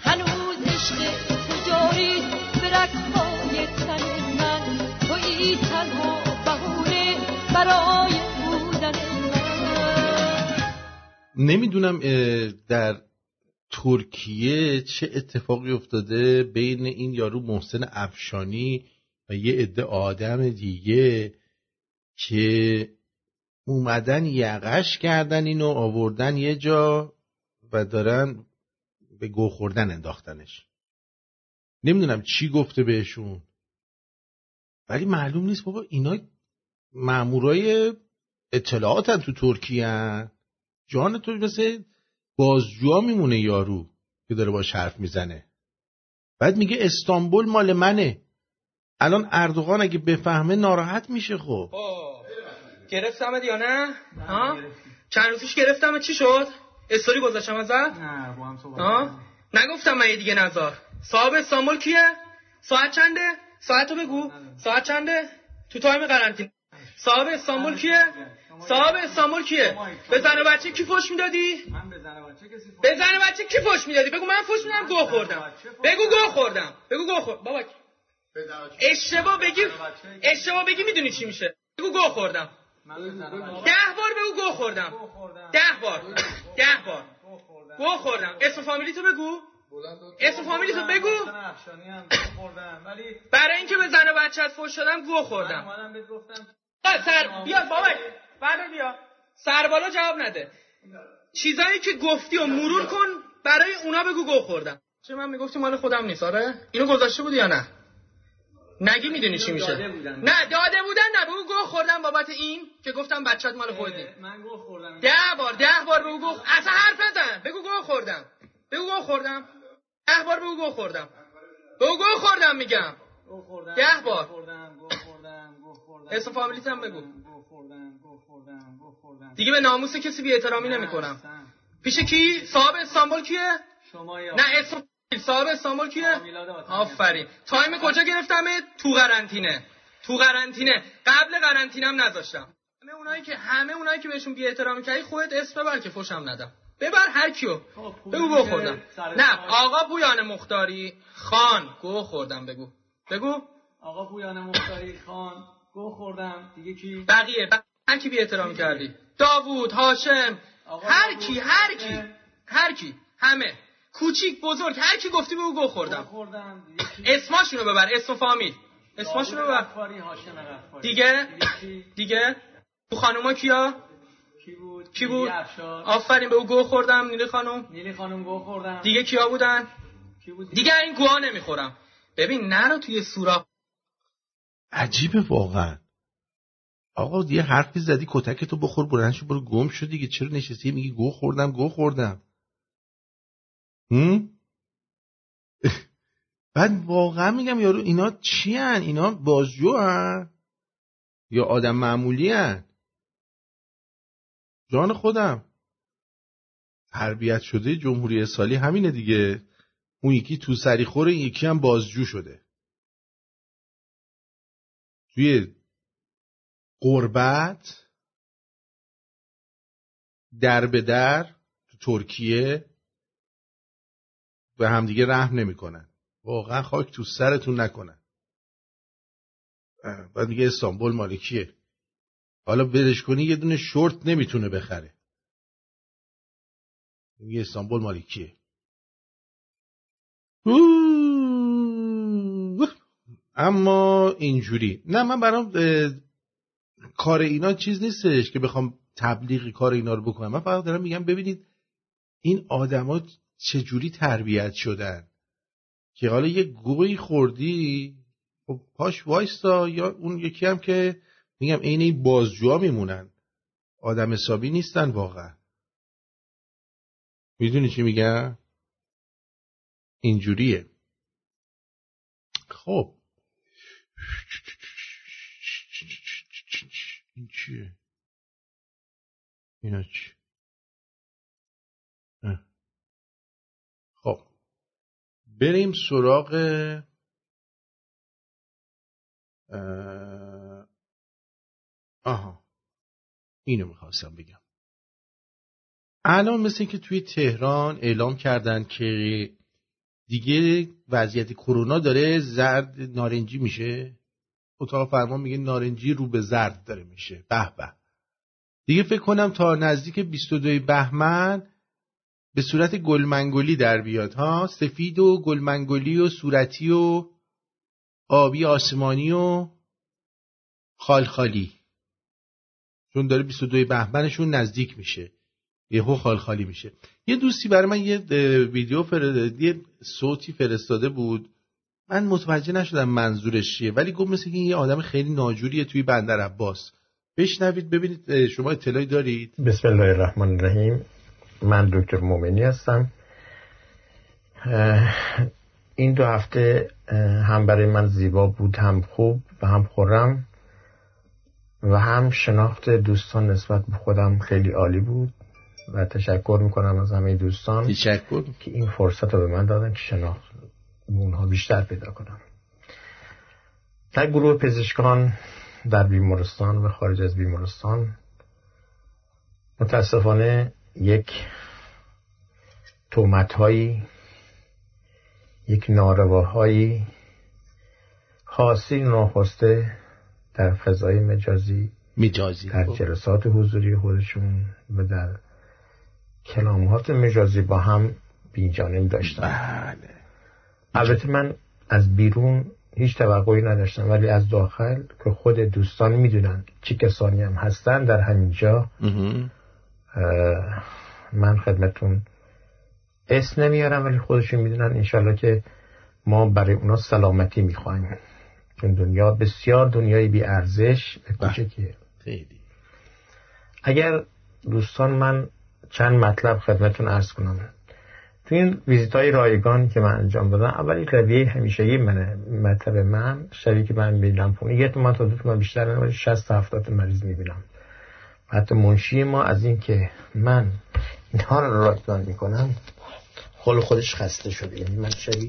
[SPEAKER 9] هنوز عشق تو جاری به رگهای تن من. تویی تنها بهونه برای بودن من.
[SPEAKER 1] نمی‌دونم در ترکیه چه اتفاقی افتاده بین این یارو محسن افشانی و یه عده آدم دیگه که اومدن یقش کردن اینو آوردن یه جا و دارن به گو خوردن انداختنش نمی‌دونم چی گفته بهشون ولی معلوم نیست بابا اینا مامورای اطلاعاتن تو ترکیه. جان تو مثل بازجوها میمونه یارو که داره باش حرف می‌زنه. بعد میگه استانبول مال منه. الان اردوغان اگه بفهمه ناراحت میشه خب.
[SPEAKER 10] خب. گرفتمت یا نه؟ ها؟ چند روز پیش گرفتمت. چی شد؟ استوری گذاشتم ازت؟
[SPEAKER 11] نه با هم صحبت.
[SPEAKER 10] نگفتم من یه دیگه نزار. صاحب استانبول کیه؟ ساعت چنده؟ ساعتو بگو. ساعت چنده؟ تو تایم قرنطینه. صاحب استانبول کیه؟ صاحب استانبول کیه به زن و بچه کی فش می‌دادی
[SPEAKER 11] من به زن بچه کسی فوش-
[SPEAKER 10] به زن و بچه کی فش می‌دادی بگو من فش میدم گو خوردم بگو گو خوردم بگو گو خوردم بابا اشتباه بگی اشتباه بگی می‌دونی چی میشه بگو گو خوردم
[SPEAKER 11] بچه
[SPEAKER 10] ده بار بگو گو خوردم. ده بار ده بار
[SPEAKER 11] گو خوردم.
[SPEAKER 10] گو خوردم اسم فامیلی تو بگو اسم فامیلی تو بگو برای اینکه به زن و بچت فوش شدم گو خوردم سر بیا بابا بعد بیا. سربالا جواب نده. چیزایی که گفتی و مرور کن برای اونا بگو گو خوردم. چه من می‌گفتی مال خودم نیست آره؟ اینو گذاشته بودی یا نه؟ نگی می‌دونی چی میشه. نه داده بودن نه بگو گو خوردم بابت این که گفتم بچت مال خودت نیست
[SPEAKER 11] من گو خوردم.
[SPEAKER 10] ده بار ده بار بگو گو اصلا حرف نزن. بگو گو خوردم. بگو گو خوردم. ده بار بگو گو خوردم. بگو گو خوردم میگم.
[SPEAKER 11] گو خوردم
[SPEAKER 10] ده بار. اسم فامیلیت هم بگو. دیگه به ناموس کسی بی احترامی نمی‌کنم. پیش کی؟ صاحب استانبول کیه؟
[SPEAKER 11] شما
[SPEAKER 10] نه اسم صاحب استانبول کیه. آفرین. time کجا گرفتم تو قرنطینه. تو قرنطینه. قبل قرنطینم نذاشتم. همه اونایی که همه اونایی که بهشون بی احترامی کردی خودت اسم ببر که فوشم ندم. ببر هر کیو.
[SPEAKER 11] خب،
[SPEAKER 10] بگو گو خوردم. نه. آقا پویان مختاری خان. گو خوردم بگو. بگو.
[SPEAKER 11] آقا پویان مختاری خان. گو خوردم. دیگه کی؟
[SPEAKER 10] بقیه. هر کی بی احترامی کردی. داوود هاشم. هر کی هر کی. هر کی. همه. کوچیک بزرگ هر کی گفتی بگو گو
[SPEAKER 11] گو
[SPEAKER 10] خوردم. اسماشونو ببر. اسم فامیل. اسماشونو ببر. دیگه؟
[SPEAKER 11] دیگه
[SPEAKER 10] تو خانوما کیا؟
[SPEAKER 11] کی بود؟
[SPEAKER 10] کی بود؟ آفرین به او گو خوردم نیلی خانم.
[SPEAKER 11] نیلی خانم گو خوردم.
[SPEAKER 10] دیگه کیا بودن؟
[SPEAKER 11] کی بود
[SPEAKER 10] دیگه این گوها نمی‌خورم. ببین نرو توی سوراخ.
[SPEAKER 1] عجیبه واقعا آقا یه حرفی زدی کتک تو بخور بلند برو گم شو دیگه چرا نشستی میگی گو خوردم گو خوردم؟ بعد واقعا میگم یارو اینا چی هن؟ اینا بازجو هن؟ یا آدم معمولی هن؟ جان خودم تربیت شده جمهوری اسلامی همینه دیگه اون یکی تو سری خوره یکی هم بازجو شده توی قربت در به در تو ترکیه به همدیگه رحم نمی‌کنن. واقعا خاک تو سرتون نکنن. بعد میگه استانبول مالکیه حالا ولش کنی یه دونه شورت نمی‌تونه بخره. میگه استانبول مالکیه. اما اینجوری. نه من برام کار اینا چیز نیستش که بخوام تبلیغ کار اینا رو بکنم. من فقط دارم میگم ببینید این آدما چجوری تربیت شدن که حالا یه گوی خوردی خب پاش وایستا یا اون یکی هم که میگم عین این بازجوها میمونن. آدم حسابی نیستن واقعا. می‌دونی چی میگم؟ اینجوریه. خب. این چیه؟ اینا چی؟ خب. بریم سراغ آها. اینو می‌خواستم بگم. الان مثل که توی تهران اعلام کردن که دیگه وضعیت کرونا داره زرد نارنجی میشه. اتاق فرمان میگه نارنجی رو به زرد داره میشه. به به. دیگه فکر کنم تا نزدیک 22 بهمن به صورت گلمنگولی در بیاد ها؟ سفید و گلمنگولی و صورتی و آبی آسمانی و خالخالی. چون داره 22 بهمنشون نزدیک میشه. یهو خال خالی میشه. یه دوستی برای من یه ویدیو فرستاده یه صوتی فرستاده بود. من متوجه نشدم منظورش چیه ولی گفت مثل که یه آدم خیلی ناجوریه توی بندر عباس. بشنوید ببینید شما اطلاعی دارید.
[SPEAKER 12] بسم الله الرحمن الرحیم. من دکتر مومنی هستم. این دو هفته هم برای من زیبا بود هم خوب و هم خورم و هم شناخت دوستان نسبت به خودم خیلی عالی بود. و تشکر می‌کنم از همه دوستان
[SPEAKER 1] تشکر.
[SPEAKER 12] که این فرصت رو به من دادن که شناخت اونها بیشتر پیدا کنم. در گروه پزشکان در بیمارستان و خارج از بیمارستان متاسفانه یک تومت هایی یک نارواهایی خاصی ناخواسته در فضای مجازی
[SPEAKER 1] مجازی.
[SPEAKER 12] در جلسات حضوری خودشون و در کلامات مجازی با هم بیجانب داشتن.
[SPEAKER 1] بله.
[SPEAKER 12] البته من از بیرون هیچ توقعی نداشتم ولی از داخل که خود دوستان می‌دونن چه کسانی هم هستن در همینجا من خدمتون اسم نمیارم ولی خودشون می‌دونن انشالله که ما برای اونا سلامتی می‌خوایم. چون دنیا بسیار دنیای بی ارزش کوچکیه.
[SPEAKER 1] خیلی.
[SPEAKER 12] اگر دوستان من چند مطلب خدمتون ارز کنم. تو این ویزیت های رایگان که من انجام دادم اولی رویه همیشگی منه مطلب من شبیه که من می‌بینم پونه یه من تا دو من بیشتر ولی 60 70 مریض می‌بینم. حتی منشی ما از این که من اینها رو رایگان می‌کنم خل خودش خسته شده. یعنی من شبیه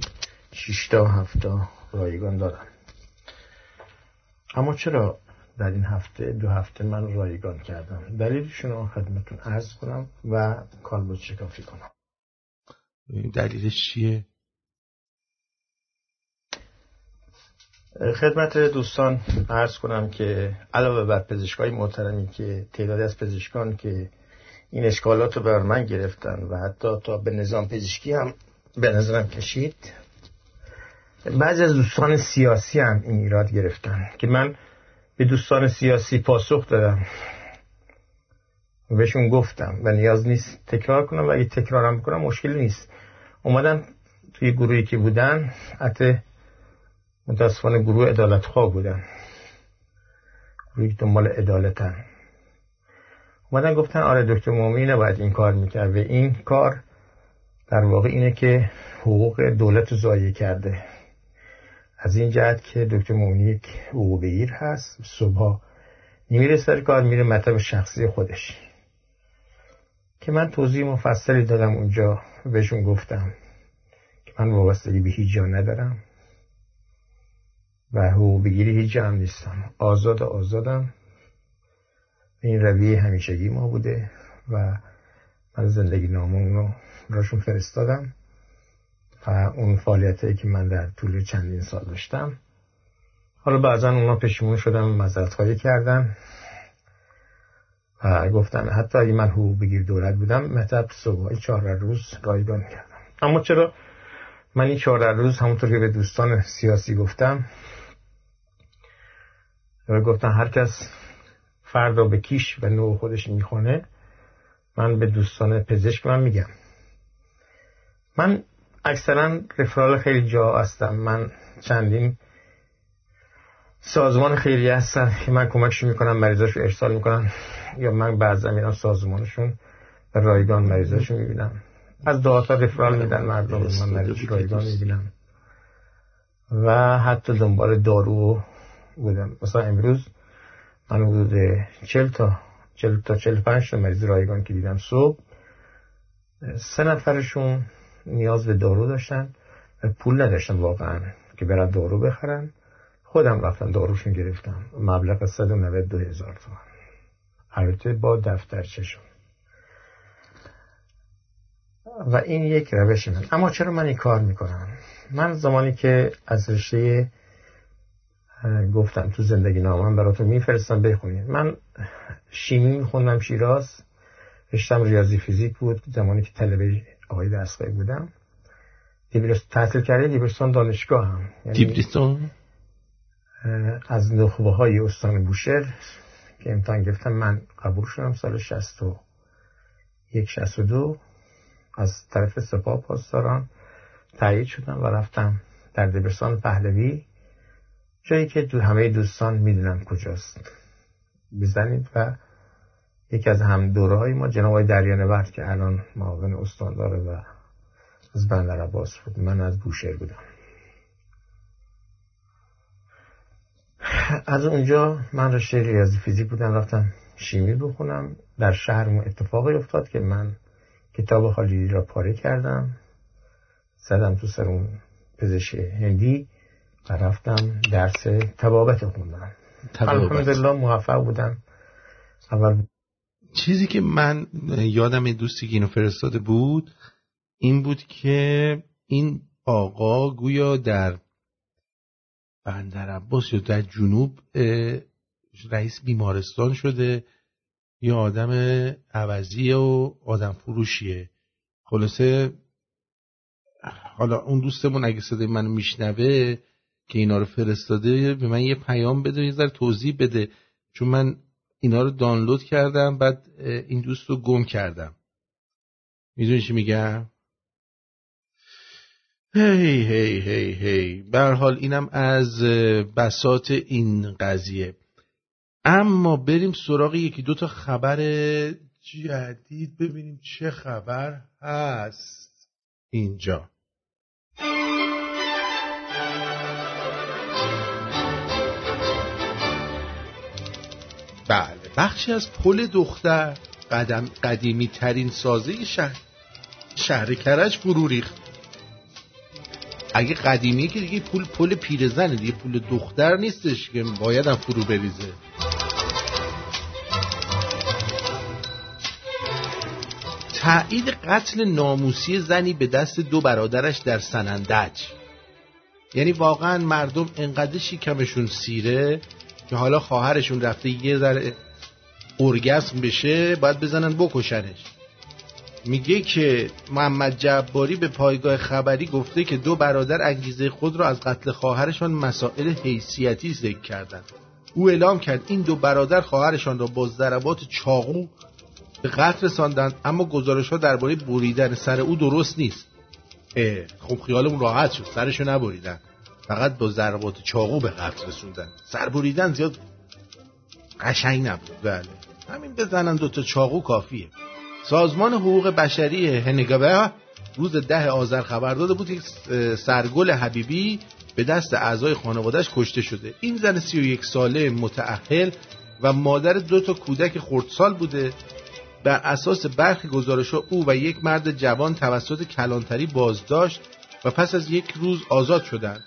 [SPEAKER 12] 6 تا 7 رایگان دارم. اما چرا در این هفته دو هفته من رایگان کردم دلیلشون رو خدمتون عرض کنم و کالبد شکافی کنم
[SPEAKER 1] دلیلش چیه؟
[SPEAKER 12] خدمت دوستان عرض کنم که علاوه بر پزشکای محترمی که تعدادی از پزشکان که این اشکالات رو بر من گرفتن و حتی تا به نظام پزشکی هم به نظرم کشید بعضی از دوستان سیاسی هم این ایراد گرفتن که من به دوستان سیاسی پاسخ دادم بهشون گفتم و نیاز نیست تکرار کنم و اگه تکرارم کنم مشکلی نیست. اومدن توی گروهی که بودن حتی متاسفانه گروه عدالت خواه بودن. گروهی که دنبال عدالتن. اومدن گفتن آره دکتر مومی نباید این کار می‌کرد. و این کار در واقع اینه که حقوق دولت رو کرده. از این جهت که دکتر مومنی یک حقوق هست. صبح نمیره سر کار میره مطلب شخصی خودش. که من توضیح مفصلی دادم اونجا بهشون گفتم که من وابستگی به هیچ جا ندارم و حقوق بگیری هیچ جا هم نیستم. آزاد آزادم. این رویه همیشگی ما بوده و من زندگی نامه رو براشون فرستادم. و اون فعالیتی که من در طول چندین سال داشتم. حالا بعضا اونا پشیمون شدم مزد خواهی کردن و گفتن حتی اگه من حقوق بگیر دولت بودم مطلب صبحای چهار روز رایگان کردم. اما چرا من این چهار روز همونطور که به دوستان سیاسی گفتم و گفتن هر کس فردا به کیش و نوع خودش می‌خونه من به دوستان پزشک من میگم. من اکثرا رفرال خیلی جا هستم. من چندین سازمان خیلی هستن که من کمکش می‌کنم مریضاش رو ارسال می‌کنم یا من بعضا میرم سازمانشون و رایگان مریضاش می‌بینم. از دعاتا رفرال میدن مردم من مریض رایگان می‌بینم. و حتی دنبال دارو بودم. مثلا امروز من حدود چل تا چل تا چل پنج تا مریض رایگان که دیدم صبح سه نفرشون نیاز به دارو داشتن پول نداشتن واقعا که برن دارو بخرن. خودم رفتم داروشون گرفتم. مبلغ 192 هزار تومن البته با دفترچهشون و این یک روش من. اما چرا من این کار می‌کنم؟ من زمانی که از رشته گفتم تو زندگی نامم براتون میفرستم بخونید. من شیمی میخوندم شیراز رشتم ریاضی فیزیک بود. زمانی که طلبه آقای دستگاهی بودم. تحصیل کرده دیبرستان دانشگاه هم.
[SPEAKER 1] یعنی
[SPEAKER 12] از نخبه های استان بوشهر که امتحان گرفتم من قبول شدم سال 61 یک دو. از طرف سپاه پاسداران تایید شدم و رفتم در دبستان پهلوی. جایی که دو همه دوستان می‌دونن کجاست. بزنید و یکی از هم دوره های ما جناب آقای دریانورد که الان معاون استان داره و از بندر عباس بود. من از بوشهر بودم. از اونجا من رشته ریاضی فیزیک بودم رفتم شیمی بخونم. در شهر اتفاقی افتاد که من کتاب خالی را پاره کردم. زدم تو سر اون پزشک هندی و رفتم درس تبابت خوندم الحمدلله موفق بودم. اول
[SPEAKER 1] چیزی که من یادم دوستی که اینو فرستاده بود این بود که این آقا گویا در بندر عباس یا در جنوب رئیس بیمارستان شده. یا آدم عوضی و آدم فروشیه. خلاصه حالا اون دوستمون اگه صدای منو میشنوه که اینا رو فرستاده به من یه پیام بده یه ذره توضیح بده. چون من اینا رو دانلود کردم بعد این دوست رو گم کردم. می‌دونی چی میگم؟ هی هی هی هی. حال اینم از بسات این قضیه. اما بریم سراغ یکی دو تا خبر جدید ببینیم چه خبر هست اینجا. بله بخشی از پل دختر قدم قدیمی ترین سازه شهر. شهر کرج فرو ریخت. اگه قدیمی که دیگه پول پل پیرزنه دیگه پول دختر نیستش که باید هم فرو بریزه. تایید قتل ناموسی زنی به دست دو برادرش در سنندج. یعنی واقعا مردم انقدر شکمشون سیره که حالا خواهرشون رفته یه ذره ارگسم بشه باید بزنن بکشنش. میگه که محمد جباری به پایگاه خبری گفته که دو برادر انگیزه خود را از قتل خواهرشان مسائل حیثیتی ذکر کردند. او اعلام کرد این دو برادر خواهرشان را با ضربات چاقو به قتل رساندند اما گزارش ها درباره بریدن سر او درست نیست. خب خیالمون راحت شد سرشو نبریدن. فقط با ضربات چاقو به قتل رسوندن. سر بریدن زیاد قشنگ نبود. بله. همین بزنن دوتا چاقو کافیه. سازمان حقوق بشری هنگابه روز ده آذر خبر داده بود که سرگل حبیبی به دست اعضای خانوادهش کشته شده. این زن 31 ساله متأهل و مادر دو تا کودک خردسال بوده. بر اساس برخی گزارش او و یک مرد جوان توسط کلانتری بازداشت و پس از یک روز آزاد شدند.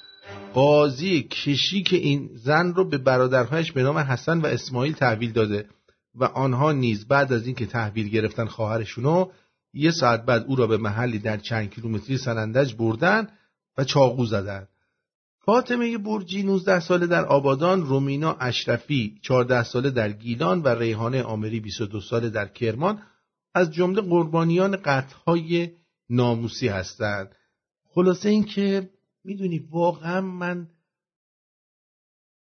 [SPEAKER 1] قاضی کشی که این زن رو به برادرهایش به نام حسن و اسماعیل تحویل داده و آنها نیز بعد از اینکه تحویل گرفتن خواهرشونو یه ساعت بعد او را به محلی در چند کیلومتری سنندج بردن و چاقو زدن فاطمه برجی 19 ساله در آبادان، رومینا اشرفی 14 ساله در گیلان و ریحانه آمری 22 ساله در کرمان از جمله قربانیان قطعهای ناموسی هستند. خلاصه اینکه می‌دونی واقعا من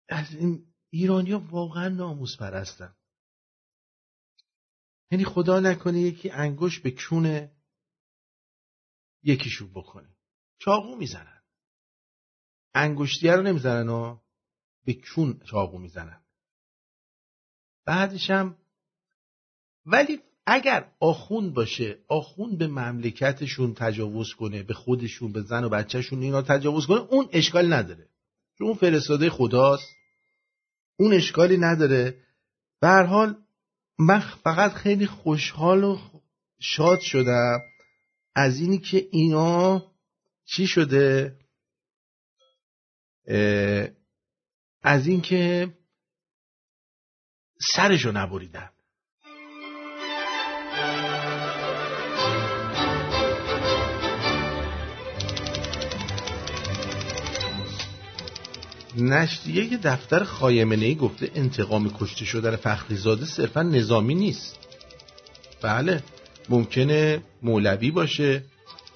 [SPEAKER 1] از این ایرانیا واقعا ناموس پرستم یعنی خدا نکنه یکی انگوش به کون یکیشون بکنه. چاقو می‌زنن. انگشتیه رو نمی‌زنن و به کون چاقو می‌زنن. بعدش هم ولی اگر آخون باشه آخون به مملکتشون تجاوز کنه به خودشون به زن و بچهشون اینا تجاوز کنه اون اشکال نداره. چون اون فرستاده خداست اون اشکالی نداره. به حال من فقط خیلی خوشحال و شاد شدم از اینی که اینا چی شده؟ از اینکه سرشو نبریدن. نشریه دفتر خایمنه ای گفته انتقام کشته شدن فخریزاده صرفا نظامی نیست. بله ممکنه مولوی باشه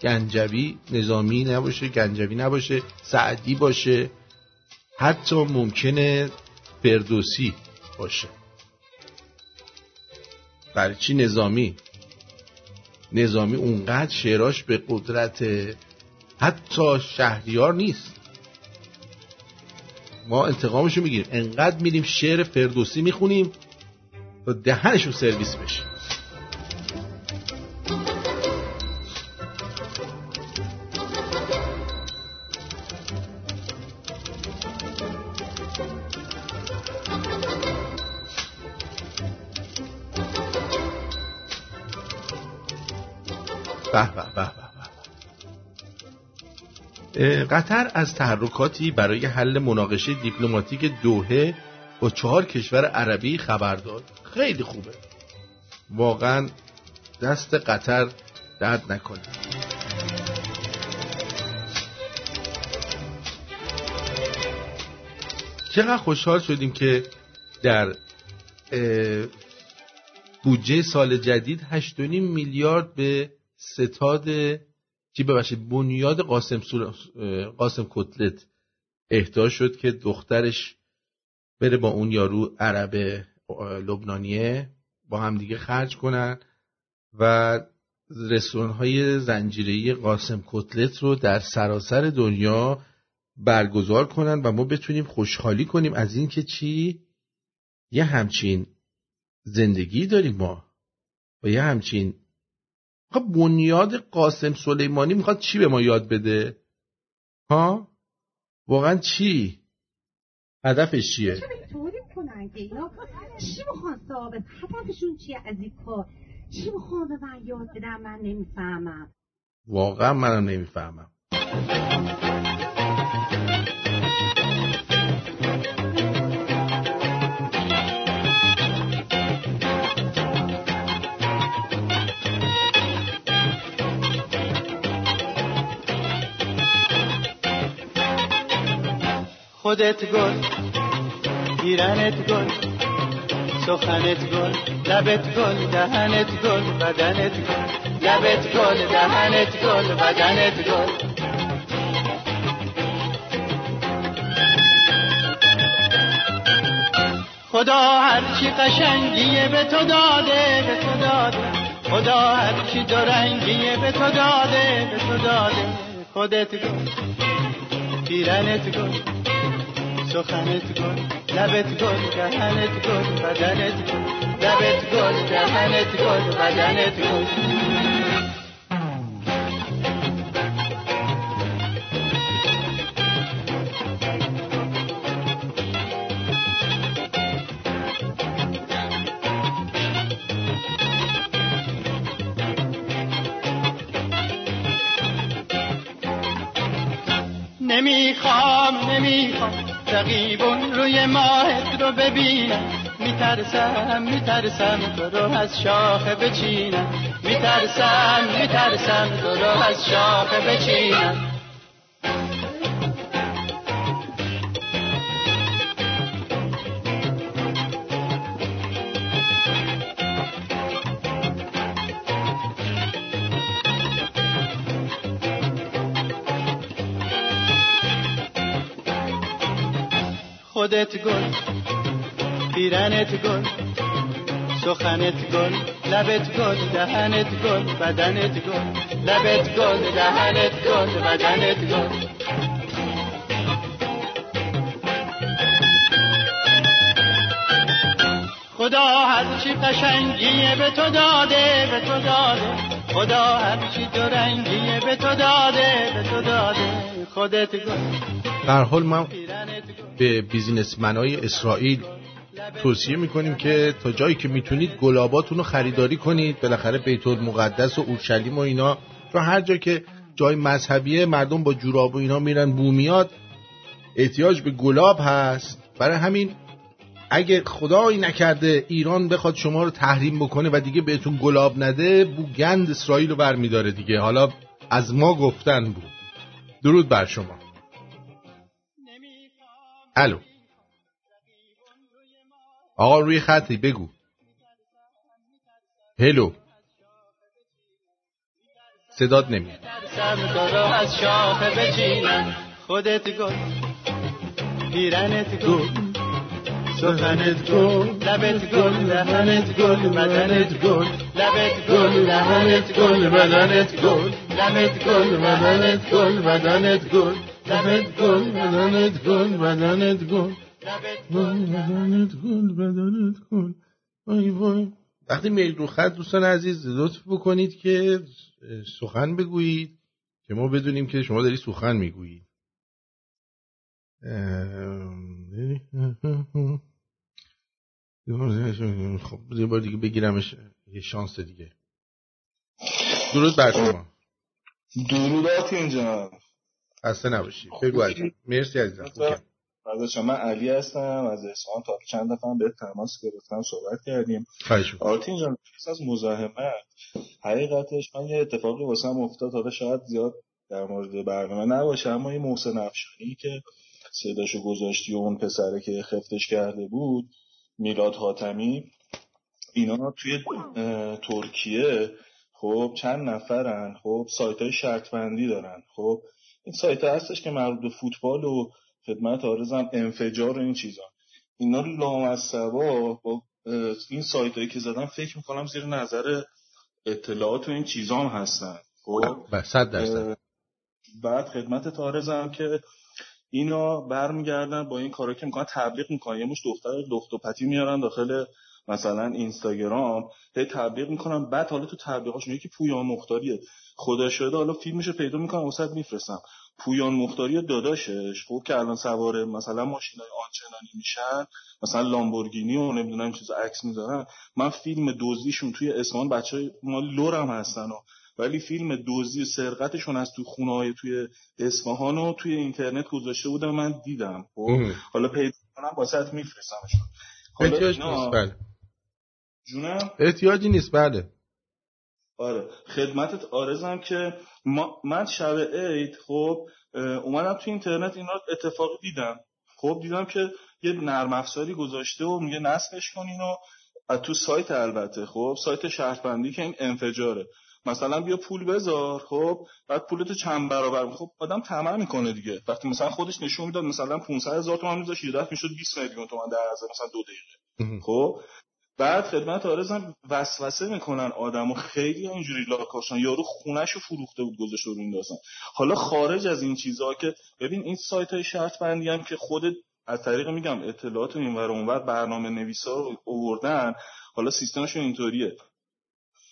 [SPEAKER 1] گنجوی نظامی نباشه گنجوی نباشه سعدی باشه حتی ممکنه فردوسی باشه. برای چی نظامی؟ نظامی اونقدر شعراش به قدرت حتی شهریار نیست. ما انتقامشو می‌گیریم. انقدر میریم شعر فردوسی می‌خونیم تا دهنشو سرویس بشه. قطر از تحرکاتی برای حل مناقشه دیپلماتیک دوهه با چهار کشور عربی خبر داد. خیلی خوبه. واقعا دست قطر درد نکنه. چقدر خوشحال شدیم که در بودجه سال جدید 8.5 میلیارد به ستاد چی ببخشید بنیاد قاسم, قاسم کتلت اهدا شد که دخترش بره با اون یارو عرب لبنانیه با هم دیگه خرج کنن و رستوران های زنجیری قاسم کتلت رو در سراسر دنیا برگزار کنن و ما بتونیم خوشحالی کنیم از این که چی؟ یه همچین زندگی داریم ما و یه همچین خب بنیاد قاسم سلیمانی می‌خواد چی به ما یاد بده؟ ها؟ واقعا چی؟ هدفش چیه؟
[SPEAKER 13] چی می‌خوان ثابت؟ هدفشون چیه از این کار چی می‌خوان به من یاد بدن من نمی‌فهمم.
[SPEAKER 1] واقعا منم نمی‌فهمم.
[SPEAKER 14] خودت گل گیرنت گل سخنت گل لبت گل دهنت گل بدنت گل لبت گل دهنت گل بدنت گل. خدا هرچی قشنگیه به تو داده به تو داده. خدا هرچی درنگیه به تو داده به تو داده. خودت گل پیرنت گل سخنت گل لبت گل دهنت گل بدنت گل. لبت گل دهنت گل بدنت گل. نمی‌خوام نمی‌خوام. رقیبون روی ماهت رو ببینم میترسم میترسم تو رو از شاخه بچینم. میترسم میترسم تو رو از شاخه بچینم. خودت گل پیرنت گل سخنت گل لبت گل دهنت گل بدنت گل لبت گل دهنت گل بدنت گل. خدا هرچی قشنگیه به تو داده به تو داده. خدا هرچی دو رنگیه به تو داده به تو داده. خودت گل.
[SPEAKER 1] در حال ما به بیزینسمنای اسرائیل توصیه می‌کنیم که تا جایی که می‌تونید گلاباتون رو خریداری کنید بالاخره بیت المقدس و اورشلیم و اینا. چون هر جا که جای مذهبیه مردم با جوراب و اینا میرن بو میاد احتیاج به گلاب هست. برای همین اگه خدایی نکرده ایران بخواد شما رو تحریم بکنه و دیگه بهتون گلاب نده بو گند اسرائیل رو برمیداره دیگه. حالا از ما گفتن بود. درود بر شما. الو. آقا روی خطی بگو. هلو. صداد نمیاد.
[SPEAKER 14] از بچینم. خودت گل پیرنت گل سخنت گل لبت گل دهنت گل بدنت گل لبت گل دهنت گل بدنت گل لبت گل بدنت گل بدنت گل لبت گل بدنت گل بدنت گل
[SPEAKER 1] بدنت گل بدنت گل وای وای وقتی میل رو خط دوستان عزیز لطف بکنید که سخن بگویید که ما بدونیم که شما داری سخن می‌گویید. خب یه بار دیگه بگیرمش یه شانس دیگه. درود بر شما.
[SPEAKER 15] درودات اینجا
[SPEAKER 1] خسته نباشی. بگو عزیزم. مرسی عزیزم.
[SPEAKER 15] از شما علی هستم. از اصفهان تا چند دفعه به تماس گرفتم صحبت کردیم. آرتین جان از مزاحمت حقیقتش من یه اتفاقی واسم افتاد. حالا شاید زیاد در مورد برنامه نباشه اما یه محسن افشانی که صداشو گذاشتی و اون پسره که خفتش کرده بود میلاد حاتمی اینا توی ترکیه خب چند نفرن خب سایت های شرط بندی دارن خب این سایت هستش که مربوط به فوتبال و خدمت آرزم انفجار و این چیزا. اینا لامصبا با این سایت هایی که زدن فکر می‌کنم زیر نظر اطلاعات و این چیزا هم هستن. خب؟
[SPEAKER 1] صد درصد.
[SPEAKER 15] بعد خدمت تارزم که اینا برمیگردن با این کارا که می‌کنن تبلیغ می‌کنن. یه مش دختر لخت و پتی میارن داخل مثلا اینستاگرام هی تبلیغ می‌کنن. بعد حالا تو تبلیغاش میگه که پویان مختاریه. خدا شده حالا فیلمشو پیدا می‌کنم وسط میفرستم. پویان مختاری داداشش خب که الان سوار مثلا ماشینای آنچنانی میشن مثلا لامبورگینی و نمی‌دونم چیز عکس می‌ذارن. من فیلم دزدیشون توی اسمان بچه ما لورم هستن و ولی فیلم دزدی و سرقتشون از تو خونه های توی اصفهان و توی اینترنت گذاشته بودم من دیدم. خب حالا پیدا کنم واسط میفرستمشون.
[SPEAKER 1] احتیاج نیست بله.
[SPEAKER 15] جونم؟
[SPEAKER 1] احتیاجی نیست بله.
[SPEAKER 15] آره. خدمتت آرزم که ما من شب عید خب اومدم تو اینترنت اینا اتفاقی دیدم. خب دیدم که یه نرم افزاری گذاشته و میگه نصبش کنین و تو سایت البته خب سایت شهربندی که این انفجاره. مثلا بیا پول بذار خب بعد پولتو چند برابر خب آدم طمع می‌کنه دیگه. وقتی مثلا خودش نشون می‌داد مثلا 500 هزار تومان میذاشت یه می‌شد 20 میلیون تومان در از مثلا دو دقیقه. خب بعد خدمت آرزم وسوسه می‌کنن آدمو. خیلی اینجوری لاکاشن. یارو خونهشو فروخته بود گذاشته رو این حالا خارج از این چیزها که ببین این سایت های شرط بندی هم که خودت از طریق میگم اطلاعات این ور اونور برنامه نویسا رو اووردن حالا سیستمشون اینطوریه.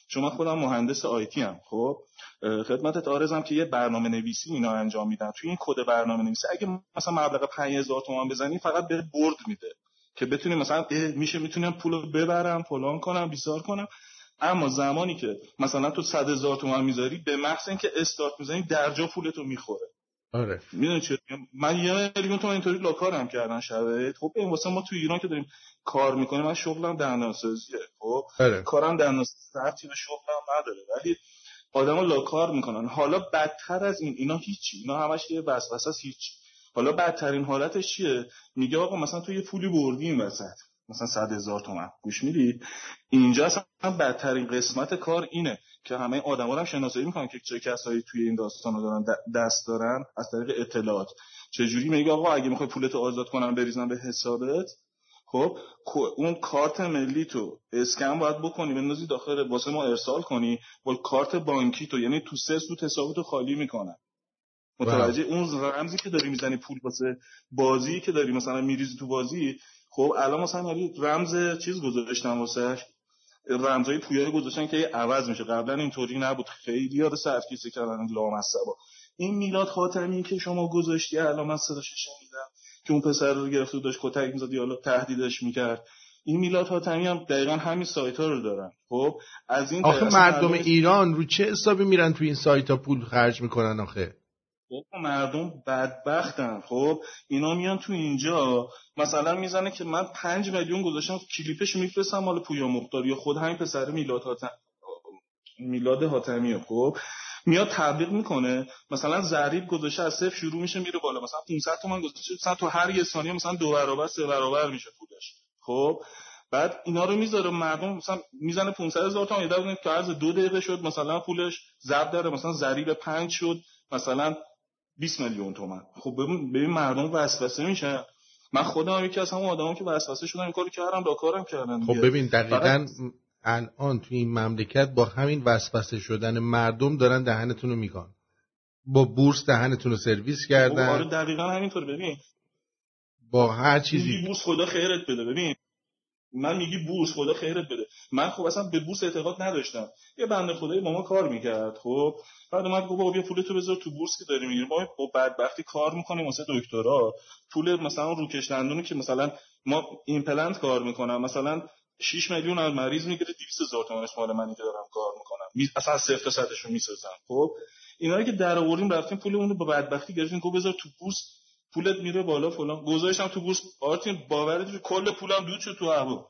[SPEAKER 15] شما خودم مهندس آیتی هم خب؟ خدمتت آرزم که یه برنامه نویسی اینا انجام میدن. توی این کد برنامه نویسی اگه مثلا مبلغ 5000 تومان بزنی فقط به برد میده. که بتونی مثلا میشه می‌تونم پول ببرم فلان کنم بیسار کنم. اما زمانی که مثلا تو 100 هزار تومان می‌ذاری به محض اینکه استارت می‌زنی در جا پولتو می‌خوره.
[SPEAKER 1] آره.
[SPEAKER 15] می‌دونی چه من یه میلیون تومان اینطوری لاکارم کردن شبه خب این واسه ما تو ایران که داریم کار می‌کنیم من شغلم دندانسازیه. خب
[SPEAKER 1] آره.
[SPEAKER 15] کارم دندانسازی به شغلم نداره. ولی آدما لاکار می‌کنن. حالا بدتر از این اینا هیچی. اینا همش یه وسوسه است هیچ حالا بدترین حالتش چیه؟ میگه آقا مثلا تو یه پولی بردی این وسط. مثلا صد هزار تومن. گوش میدی؟ اینجا اصلا بدترین قسمت کار اینه که همه آدما هم شناسایی می‌کنن که چه کسایی توی این داستان دارن دست دارن از طریق اطلاعات. چجوری میگه آقا اگه می‌خوای پولتو آزاد کنم بریزم به حسابت؟ خب اون کارت ملی تو اسکن باید بکنی بندازی داخل واسه ما ارسال کنی با کارت بانکی تو یعنی تو سه سوت حسابتو خالی می‌کنن متوجه اون رمزی که داری می‌زنی پول واسه بازی که داری مثلا میریزی تو بازی خب الان مثلا ولی رمز چیز گذاشتن واسه رمزای پویایی گذاشتن که عوض میشه. قبلا اینطوری نبود. خیلی یاد سرکیسه کردن لامصبا. این میلاد خاتمی که شما گذاشتی الان من صداش شنیدم که اون پسر رو گرفته داشت کتک می‌زد یا تهدیدش می‌کرد. این میلاد خاتمی هم دقیقا همین سایت ها رو دارن. خب از این
[SPEAKER 1] آخه مردم- ایران رو چه حسابی میرن تو این سایت ها پول خرج می‌کنن آخه؟
[SPEAKER 15] خب مردم بدبختن. خب اینا میان تو اینجا مثلا می‌زنه که من پنج میلیون گذاشتم کلیپش میفرستم مال پویا مختار یا خود همین پسر میلاد حاتم میلاد حاتمیه خب میاد تبلیغ می‌کنه. مثلا ضریب گذاشته از صفر شروع میشه میره بالا. مثلا 500 تومن گذاشته مثلا تو هر یه ثانیه مثلا دو برابر سه برابر میشه پولش. خب بعد اینا رو می‌ذاره. مردم مثلا می‌زنه 500 هزار تومن یه دفعه تو عرض دو دقیقه شد مثلا پولش ضرب داره. مثلا ضریب 5 شد مثلا 20 میلیون تومن. خب ببین مردم وسوسه میشن. من خودم یکی از همون آدما که وسوسه شدم این کارو کردم داکارم کردم
[SPEAKER 1] خب. ببین دقیقا الان تو این مملکت با همین وسوسه شدن مردم دارن دهنتون رو میگن با بورس دهنتون رو سرویس
[SPEAKER 15] خب آره
[SPEAKER 1] کردن
[SPEAKER 15] دقیقا همینطور ببین.
[SPEAKER 1] با هر چیزی.
[SPEAKER 15] بورس خدا خیرت بده ببین. من میگی بورس خدا خیرت بده. من خب اصلا به بورس اعتقاد نداشتم. یه بنده خدایی با ما کار می‌کرد خب؟ بعد اومد گفت بابا بیا پولتو بذار تو بورس که داری می‌گیری ما با بدبختی کار می‌کنیم واسه دکترا. پول مثلا روکش دندونی که مثلا ما ایمپلنت کار می‌کنم مثلا 6 میلیون از مریض می‌گیره 200 هزار تومانش مال منی که دارم کار می‌کنم. می... اصلا صفر تا صدشو می‌سازم خب؟ اینا که در آوردیم رفتیم پولمون رو با بدبختی گرفتیم. گفت بذار تو بورس پولت میره بالا فلان. گذاشتم تو بورس آرتین باورت کل پولم دود شد تو هوا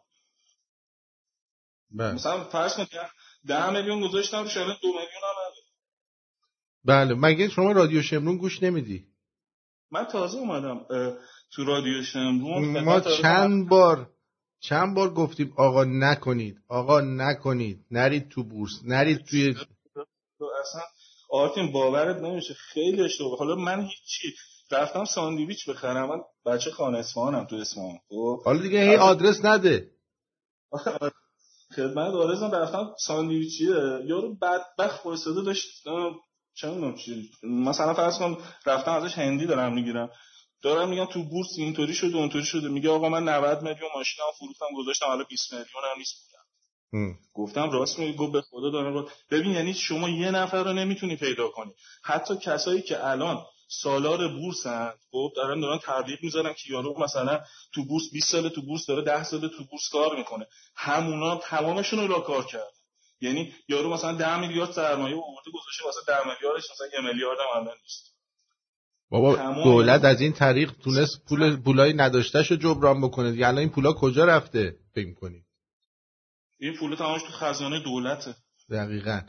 [SPEAKER 1] بله.
[SPEAKER 15] مثلا فرض کن ده- میلیون گذاشتم شاید دو میلیون هم.
[SPEAKER 1] بله. مگه شما رادیو شمرون گوش نمیدی؟
[SPEAKER 15] من تازه اومدم تو رادیو شمرون.
[SPEAKER 1] ما چند بار چند بار گفتیم آقا نکنید آقا نکنید. نرید تو بورس نرید توی
[SPEAKER 15] تو اصلا آرتین باورت نمیشه. خیلی اشتباه. حالا من هیچی رفتم ساندویچ بخرم. من بچه خانه اصفهانم تو اصفهان. خب؟
[SPEAKER 1] حالا دیگه هی آدرس نده.
[SPEAKER 15] خدمت آرزم رفتم ساندویچیه. یارو بدبخت وایساده داشت. چه می‌دونم چی مثلا فرض کن رفتم ازش هندی دارم می‌گیرم. دارم میگم تو بورس اینطوری شده اونطوری شده. میگه آقا من 90 میلیون ماشینم فروختم گذاشتم حالا 20 میلیون هم نیست
[SPEAKER 1] هم.
[SPEAKER 15] گفتم راست میگی. گفت به خدا دارم. ببین یعنی شما یه نفر رو نمی‌تونی پیدا کنی. حتی کسایی که الان سالار بورسن خب دارن دارن تبلیغ می‌ذارن که یارو مثلا تو بورس 20 سال تو بورس داره 10 سال تو بورس کار می‌کنه. همونا تمامشون رو کار کرد یعنی یارو مثلا 10 میلیارد سرمایه آورده گذاشته واسه 10 میلیاردش مثلا یه میلیارد هم الان نیست.
[SPEAKER 1] بابا دولت از این طریق تونست پول پولای نداشتهش رو جبران بکنه. دیگه الان این پولا کجا رفته؟ فکر کنی
[SPEAKER 15] این پول تمامش تو خزانه دولته.
[SPEAKER 1] دقیقا.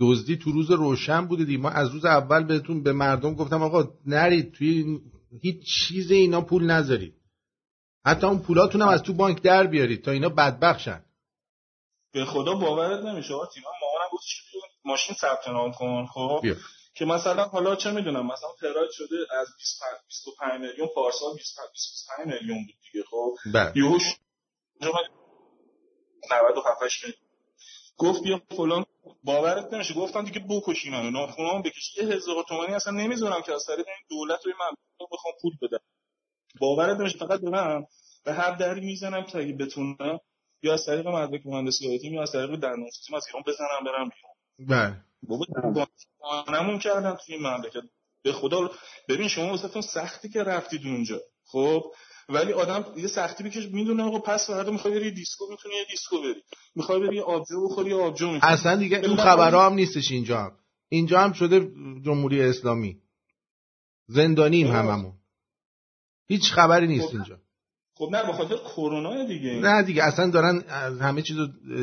[SPEAKER 1] دزدی تو روز روشن بوده دیگه. ما از روز اول بهتون به مردم گفتم آقا نرید توی هیچ چیز اینا پول نذارید. حتی اون پولاتون هم از تو بانک در بیارید تا اینا بدبخشن.
[SPEAKER 15] به خدا باورت نمیشه آتی من مامانم گفتش که ماشین ثبت نام کن خب؟
[SPEAKER 1] بیا.
[SPEAKER 15] که مثلا حالا چه می‌دونم مثلا پراید شده از 25 25 میلیون پارسال 25 25 میلیون بود دیگه خب؟
[SPEAKER 1] بله.
[SPEAKER 15] یهوش 97 8 میلیون. گفت بیا فلان باورت نمیشه. گفتم دیگه بکشی منو ناخونام بکشی یه هزار تومانی اصلا نمی‌ذارم که از طریق این دولت و این مملکت بخوام پول بدم. باورت نمیشه. فقط دارم به هر دری می‌زنم که اگه بتونم یا از طریق مدرک مهندسی IT یا از طریق دندانپزشکی از ایران بزنم برم بیرون
[SPEAKER 1] بله.
[SPEAKER 15] بابا نمون کردن توی این مملکت. به خدا ببین شما واسهتون سختی که رفتید اونجا. خب ولی آدم یه سختی بکش می‌دونه آقا پس فردا می‌خوای بری دیسکو می‌تونی یه دیسکو بری. می‌خوای بری آبجو بخوری یه آبجو می‌تونی
[SPEAKER 1] اصلا دیگه اون خبرها هم نیستش اینجا هم. اینجا هم شده جمهوری اسلامی. زندانیم. هممون. هیچ خبری نیست
[SPEAKER 15] خب.
[SPEAKER 1] اینجا.
[SPEAKER 15] خب نه به خاطر کرونا دیگه.
[SPEAKER 1] نه دیگه اصلا دارن از همه چیز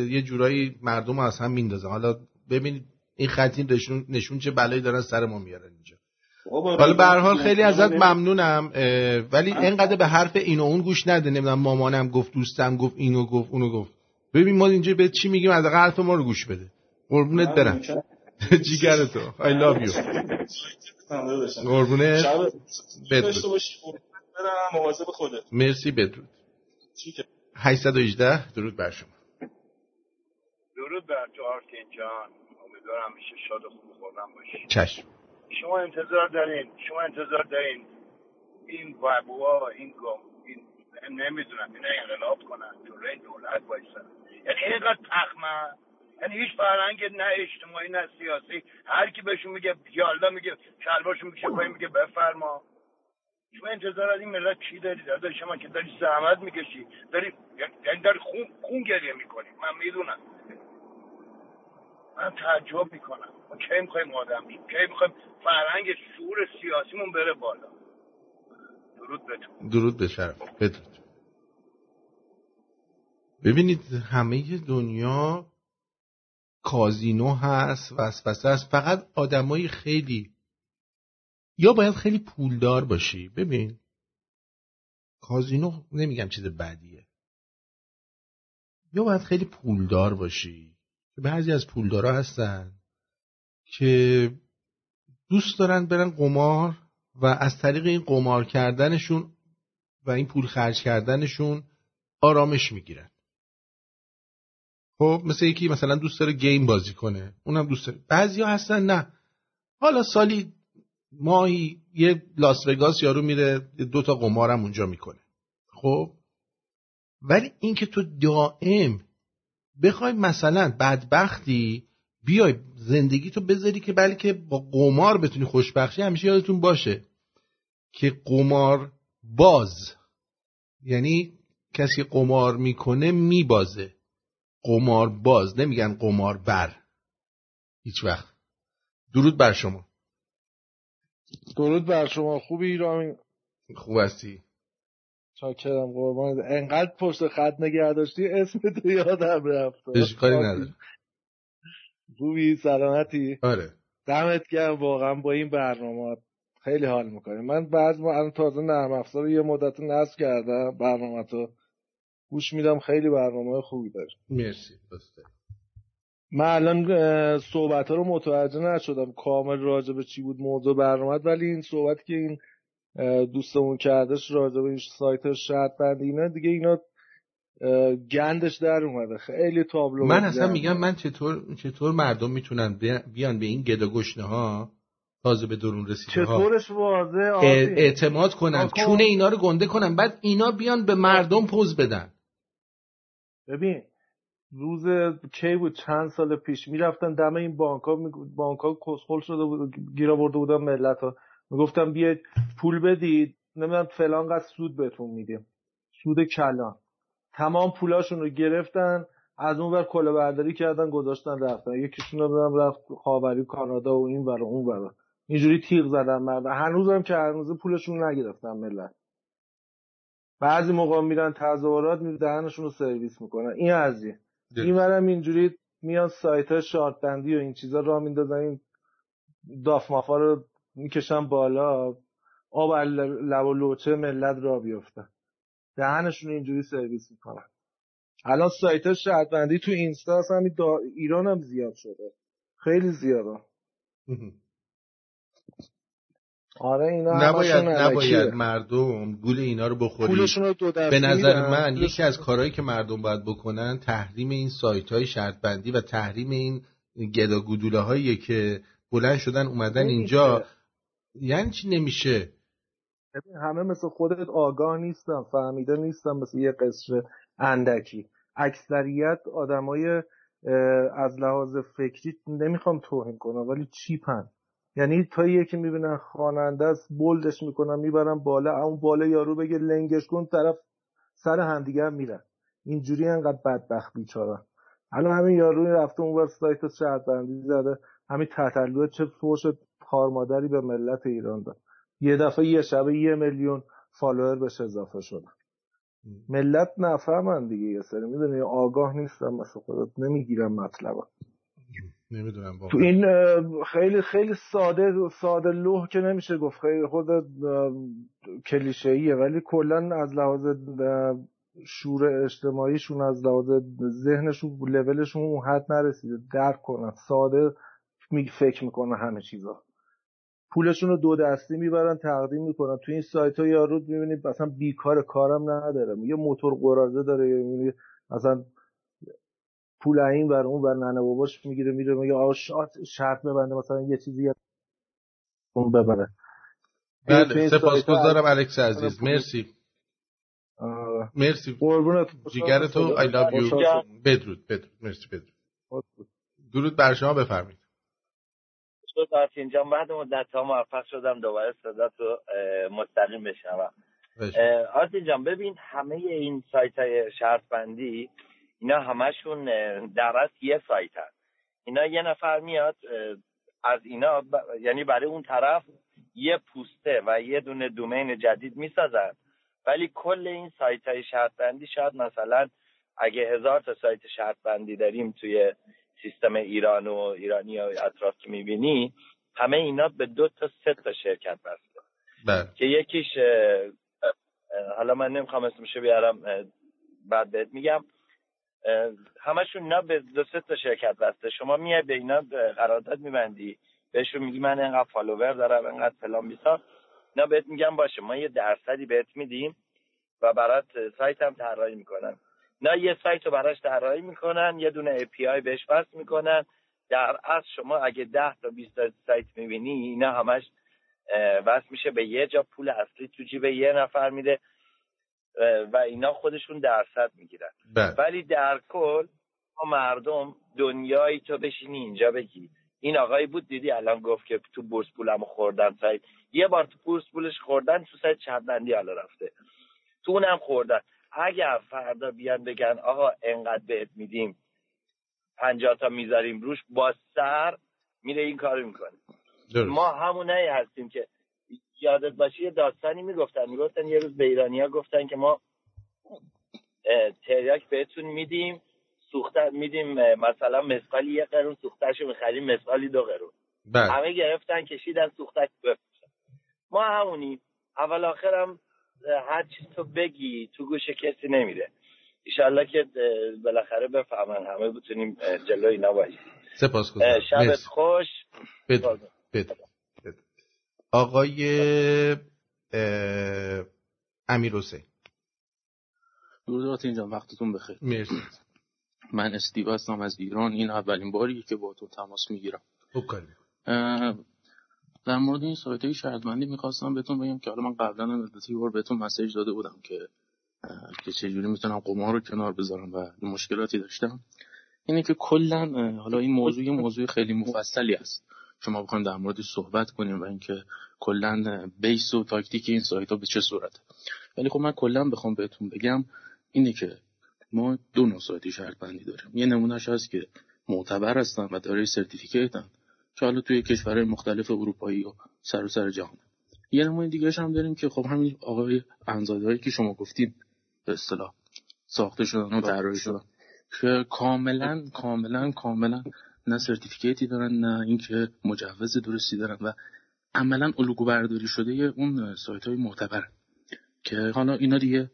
[SPEAKER 1] یه جورایی مردم رو از هم میندازن. حالا ببینید این خطین نشون, نشون چه بلایی دارن سر ما میارن اینجا. حالا به هر حال خیلی ازت
[SPEAKER 15] من-
[SPEAKER 1] ممنونم ولی اینقدر به حرف این و اون گوش نده نمی‌دونم مامانم گفت دوستم گفت اینو گفت اونو گفت. ببین ما اینجا به چی میگیم؟ از حرف ما رو گوش بده. قربونت برم. جیگر تو I love you. قربونت.
[SPEAKER 15] شب
[SPEAKER 1] بدرود. مرسی بدرود.
[SPEAKER 15] چی که
[SPEAKER 1] 818 درود بر شما.
[SPEAKER 3] درود بر تو آرتین جان. امیدوارم همیشه شاد و خوب خوردم باشی.
[SPEAKER 1] چشم.
[SPEAKER 3] شما انتظار دارین شما انتظار دارین. این بابوها این گم این نمی‌دونم این انقلاب کنن رای دولت وایسن. یعنی اینقدر تخمه. یعنی هیچ فرهنگ نه اجتماعی نه سیاسی. هر کی بهشون میگه یالله میگه شلوارشون می‌کشه پایین میگه بفرما. شما انتظار از این ملت چی داری؟ داده شما که داری زحمت می‌کشی. داری یعنی داری خون, خون گریه می‌کنی. من می‌دونم. من تعجب می‌کنم. ما کی می‌خوایم آدم شیم کی می‌خوایم فرهنگ شعور سیاسیمون بره بالا؟ درود به تو.
[SPEAKER 1] درود به شرف. بدرود ببینید همه دنیا کازینو هست وسوسه هست. فقط آدمای خیلی یا باید خیلی پولدار باشی؟ ببین کازینو نمیگم چیز بدیه. یا باید خیلی پولدار باشی؟ که بعضی از پولدارا هستن که دوست دارن برن قمار و از طریق این قمار کردنشون و این پول خرج کردنشون آرامش می‌گیرن. خب مثل یکی مثلا دوست داره گیم بازی کنه اونم دوست داره. بعضیا هستن نه. حالا سالی ماهی یه لاس وگاس یارو میره دو تا قمارم اونجا می‌کنه. خب ولی اینکه تو دائم بخوای مثلا بدبختی بیای زندگی تو بذاری که بلکه با قمار بتونی خوشبخشی همیشه یادتون باشه که قمار باز. یعنی کسی قمار می‌کنه میبازه. قمار باز. نمیگن قمار بر. هیچ وقت. درود بر شما.
[SPEAKER 16] درود بر شما. خوبی رامین
[SPEAKER 1] خوب هستی.
[SPEAKER 16] چاکرم قربان انقدر پشت خط نگه داشتی اسم تو یادم رفت
[SPEAKER 1] اشکالی نداره
[SPEAKER 16] خوبی؟ سلامتی؟
[SPEAKER 1] آره.
[SPEAKER 16] دمت گرم. واقعا با این برنامه خیلی حال می‌کنیم من بعد ما الان تازه نرم افزار یه مدت نصب کردم برنامه تو. گوش میدم. خیلی برنامه خوبی داره
[SPEAKER 1] مرسی. بسته
[SPEAKER 16] من الان صحبت ها رو متوجه نشدم کامل راجع به چی بود موضوع برنامه ولی این صحبت که این دوستمون کردش راجع به این سایت شرط بندی اینا. دیگه اینا گندش در اومده. خیلی تابلو
[SPEAKER 1] من اصلا میگم من چطور چطور مردم می‌تونن بیان به این گدا گشنه ها تازه به درون رسیده ها؟
[SPEAKER 16] چطورش واضح
[SPEAKER 1] اعتماد کنن چون اینا رو گنده کنن. بعد اینا بیان به مردم پوز بدن.
[SPEAKER 16] ببین روز کی بود؟ چند سال پیش می‌رفتن دم این بانک ها بانک ها کسخل شده بود گیر آورده بودن ملت ها می‌گفتم بیاید پول بدید. نمی‌دونم فلان قد سود بهتون میدیم. سود کلان. تمام پولاشون رو گرفتن از اون ور کله برداری کردن گذاشتن رفتن. یکیشون رو رفت خاوری کانادا و این ور اون ور. اینجوری تیغ زدن مرد هنوزم که هنوز پولشون نگرفتن ملت. بعضی موقع میرن تظاهرات می دهنشون رو سرویس می‌کنن. این از این. این ورم اینجوری میان سایت های شارت بندی و این چیزا را میندازن. این داف مافا رو می‌کشن بالا آب لب و لوچه ملت را بیفتن دهنشون اینجوری سرویس می‌کنن. الان سایت های شارت بندی تو اینستا هست همین ایران هم زیاد شده. خیلی زیاده. آره اینا
[SPEAKER 1] نباید نباید مردم گول اینا رو بخوری
[SPEAKER 16] رو
[SPEAKER 1] به نظر من یکی از کارهایی که مردم باید بکنن تحریم این سایت های شرط بندی و تحریم این گدا گدوله هایی که بلند شدن اومدن اینجا یعنی چی نمیشه؟
[SPEAKER 16] همه مثل خودت آگاه نیستن فهمیده نیستن مثل یه قصر اندکی. اکثریت آدمای از لحاظ فکری نمی‌خوام توهین کنم ولی چیپن. یعنی تا یکی می‌بینن خواننده است بولدش می‌کنن می‌برن بالا اون بالا یارو بگه لنگش کن طرف سر همدیگه میرن اینجوری انقدر بدبخت بیچاره. الان همین یارو رفته اون ور سایت شرط بندی زده همین تتلو چه فوش مادری به ملت ایران داد. یه دفعه یه شبه یه میلیون فالوور بهش اضافه شدن. ملت نفهمن دیگه یه سری. می‌دونی آگاه نیستم مثل خودت نمی‌گیرم مطلب
[SPEAKER 1] نمی‌دونم
[SPEAKER 16] تو این خیلی خیلی ساده ساده لوح که نمیشه گفت. خیلی خود کلیشه‌ایه. ولی کلا از لحاظ شور اجتماعیشون از لحاظ ذهنشون لولشون اون حد نرسیده. درک کنن. ساده فکر می‌کنن همه چیزا. پولشون رو دو دستی می‌برن تقدیم می‌کنن. تو این سایت ها یارو می‌بینید مثلا بیکار کارم نداره. یه موتور قرازه داره می‌بینی مثلا پول این بر اون بر ننه باباش می‌گیره میره میگه آقا شات شرط ببنده مثلا یه چیزی اون ببره.
[SPEAKER 1] بله سپاسگزارم الکس عزیز. مرسی.
[SPEAKER 16] آره.
[SPEAKER 1] مرسی.
[SPEAKER 16] قربونت.
[SPEAKER 1] جیگر تو I love you.
[SPEAKER 16] خوشحال
[SPEAKER 1] بدرود بدرود. مرسی بدرود. درود بر شما بفرمایید.
[SPEAKER 17] شد آرتین جان بعد مدت ها موفق شدم دوباره صدا تو مستقیم بشنوم. آرتین جان ببین همه این سایت های شرط بندی اینا همشون در اصل یه سایت هست. اینا یه نفر میاد از اینا ب... یعنی برای اون طرف یه پوسته و یه دونه دومین جدید می‌سازن. ولی کل این سایت های شرط بندی شاید مثلا اگه هزار تا سایت شرط بندی داریم توی سیستم ایران و ایرانی و اطراف که می‌بینی همه اینا به دو تا سه تا شرکت بسته.
[SPEAKER 1] بله.
[SPEAKER 17] که یکیش حالا من نمی‌خوام اسمشو بیارم بعد بهت میگم. همشون اینا به دو سه تا شرکت بسته. شما میای به اینا قرارداد میبندی بهشون میگی من اینقدر فالوور دارم اینقدر فلان بیسا. اینا بهت میگم باشه ما یه درصدی بهت میدیم و برات سایت هم طراحی می‌کنن. نه یه سایت رو براش طراحی می‌کنن یه دونه API بهش وصل می‌کنن. در اصل شما اگه 10 تا 20 تا سایت می‌بینی اینا همش وصل میشه به یه جا پول اصلی تو جیب یه نفر میده و اینا خودشون درصد می‌گیرن.
[SPEAKER 1] بله.
[SPEAKER 17] ولی در کل ما مردم دنیایی تو بشینی اینجا بگی. این آقایی بود دیدی الان گفت که تو بورس پولمو خوردن سایت. یه بار تو بورس پولش خوردن تو سایت چندندی حالا رفته. تو اونم خوردن. اگر فردا بیان بگن آقا انقدر بهت میدیم پنجاه تا می‌ذاریم روش با سر میره این کارو می‌کنه.
[SPEAKER 1] درست.
[SPEAKER 17] ما همونایی هستیم که یادت باشه یه داستانی می‌گفتن. می‌گفتن یه روز به ایرانیا گفتن که ما تریاک بهتون میدیم سوخته میدیم مثلا مسقالی یه قرون سوختهشو می‌خریم مسقالی دو قرون.
[SPEAKER 1] بله.
[SPEAKER 17] همه گرفتن کشیدن سوختش بفروشن. ما همونیم اول آخرم هر چی تو بگی تو گوش کسی نمیره. ایشالله که بالاخره بفهمن همه بتونیم اه، جلو اینا باشیم اه،
[SPEAKER 1] سپاسگزارم
[SPEAKER 17] شبت
[SPEAKER 1] مرسی.
[SPEAKER 17] خوش.
[SPEAKER 1] بدرود. بدرود. بدرود. آقای امیر حسین.
[SPEAKER 18] درودات اینجا وقتتون بخیر.
[SPEAKER 1] مرسی.
[SPEAKER 18] من استیو هستم از ایران. این اولین باریه که با تو تماس می‌گیرم. در مورد این سایت های شرطمندی می‌خواستم بهتون بگم که حالا من قبلا هم یه بار بهتون مسیج داده بودم که که چجوری می‌تونم قمار رو کنار بذارم و مشکلاتی داشتم. اینه که کلا حالا این موضوع یه موضوع خیلی مفصلی است. شما بخوایم در موردش صحبت کنیم و اینکه کلا base و تاکتیک این سایت ها به چه صورته. ولی خب من کلا بخوام بهتون بگم اینه که ما دو نوع سایت شرط بندی داریم. یه نمونهش هست که معتبر هستن و دارای certificate ن. که حالا توی کشورهای مختلف اروپایی و سراسر جهان. یه نمونه دیگه هم داریم که خب همین آقازاده‌هایی که شما گفتین به اصطلاح ساخته شدن و طراحی شدن که کاملا کاملا کاملا نه سرتیفیکیتی دارن نه اینکه مجوز درستی دارن و عملا الگو برداری شده اون سایت های معتبر که حالا اینا دیگه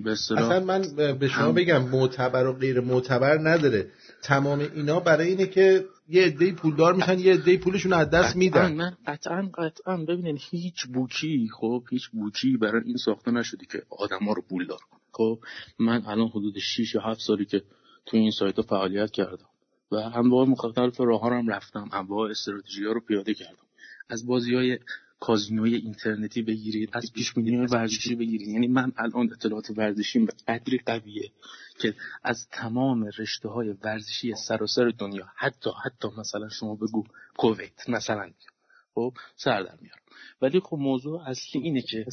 [SPEAKER 1] اصلا من به شما بگم معتبر و غیر معتبر نداره. تمام اینا برای اینه که یه عده پولدار میشن یه عده پولشون از دست میدن.
[SPEAKER 18] نه قطعا قطعا. ببینید هیچ بوکی خب هیچ بوکی برای این ساخته نشده که آدما رو پول دار کنه. خب من الان حدود 6 یا 7 سالی که تو این سایت فعالیت کردم و انواع مختلف راه ها هم رفتم انواع استراتژی ها رو پیاده کردم. از بازی های کازینوی اینترنتی بگیرید از پیش بینی ورزشی بگیرید. یعنی من الان اطلاعات ورزشیم به قدری قویه که از تمام رشته های ورزشی سراسر دنیا حتی حتی مثلا شما بگو کویت مثلا. خب سر در میارم. ولی خب موضوع اصلی اینه که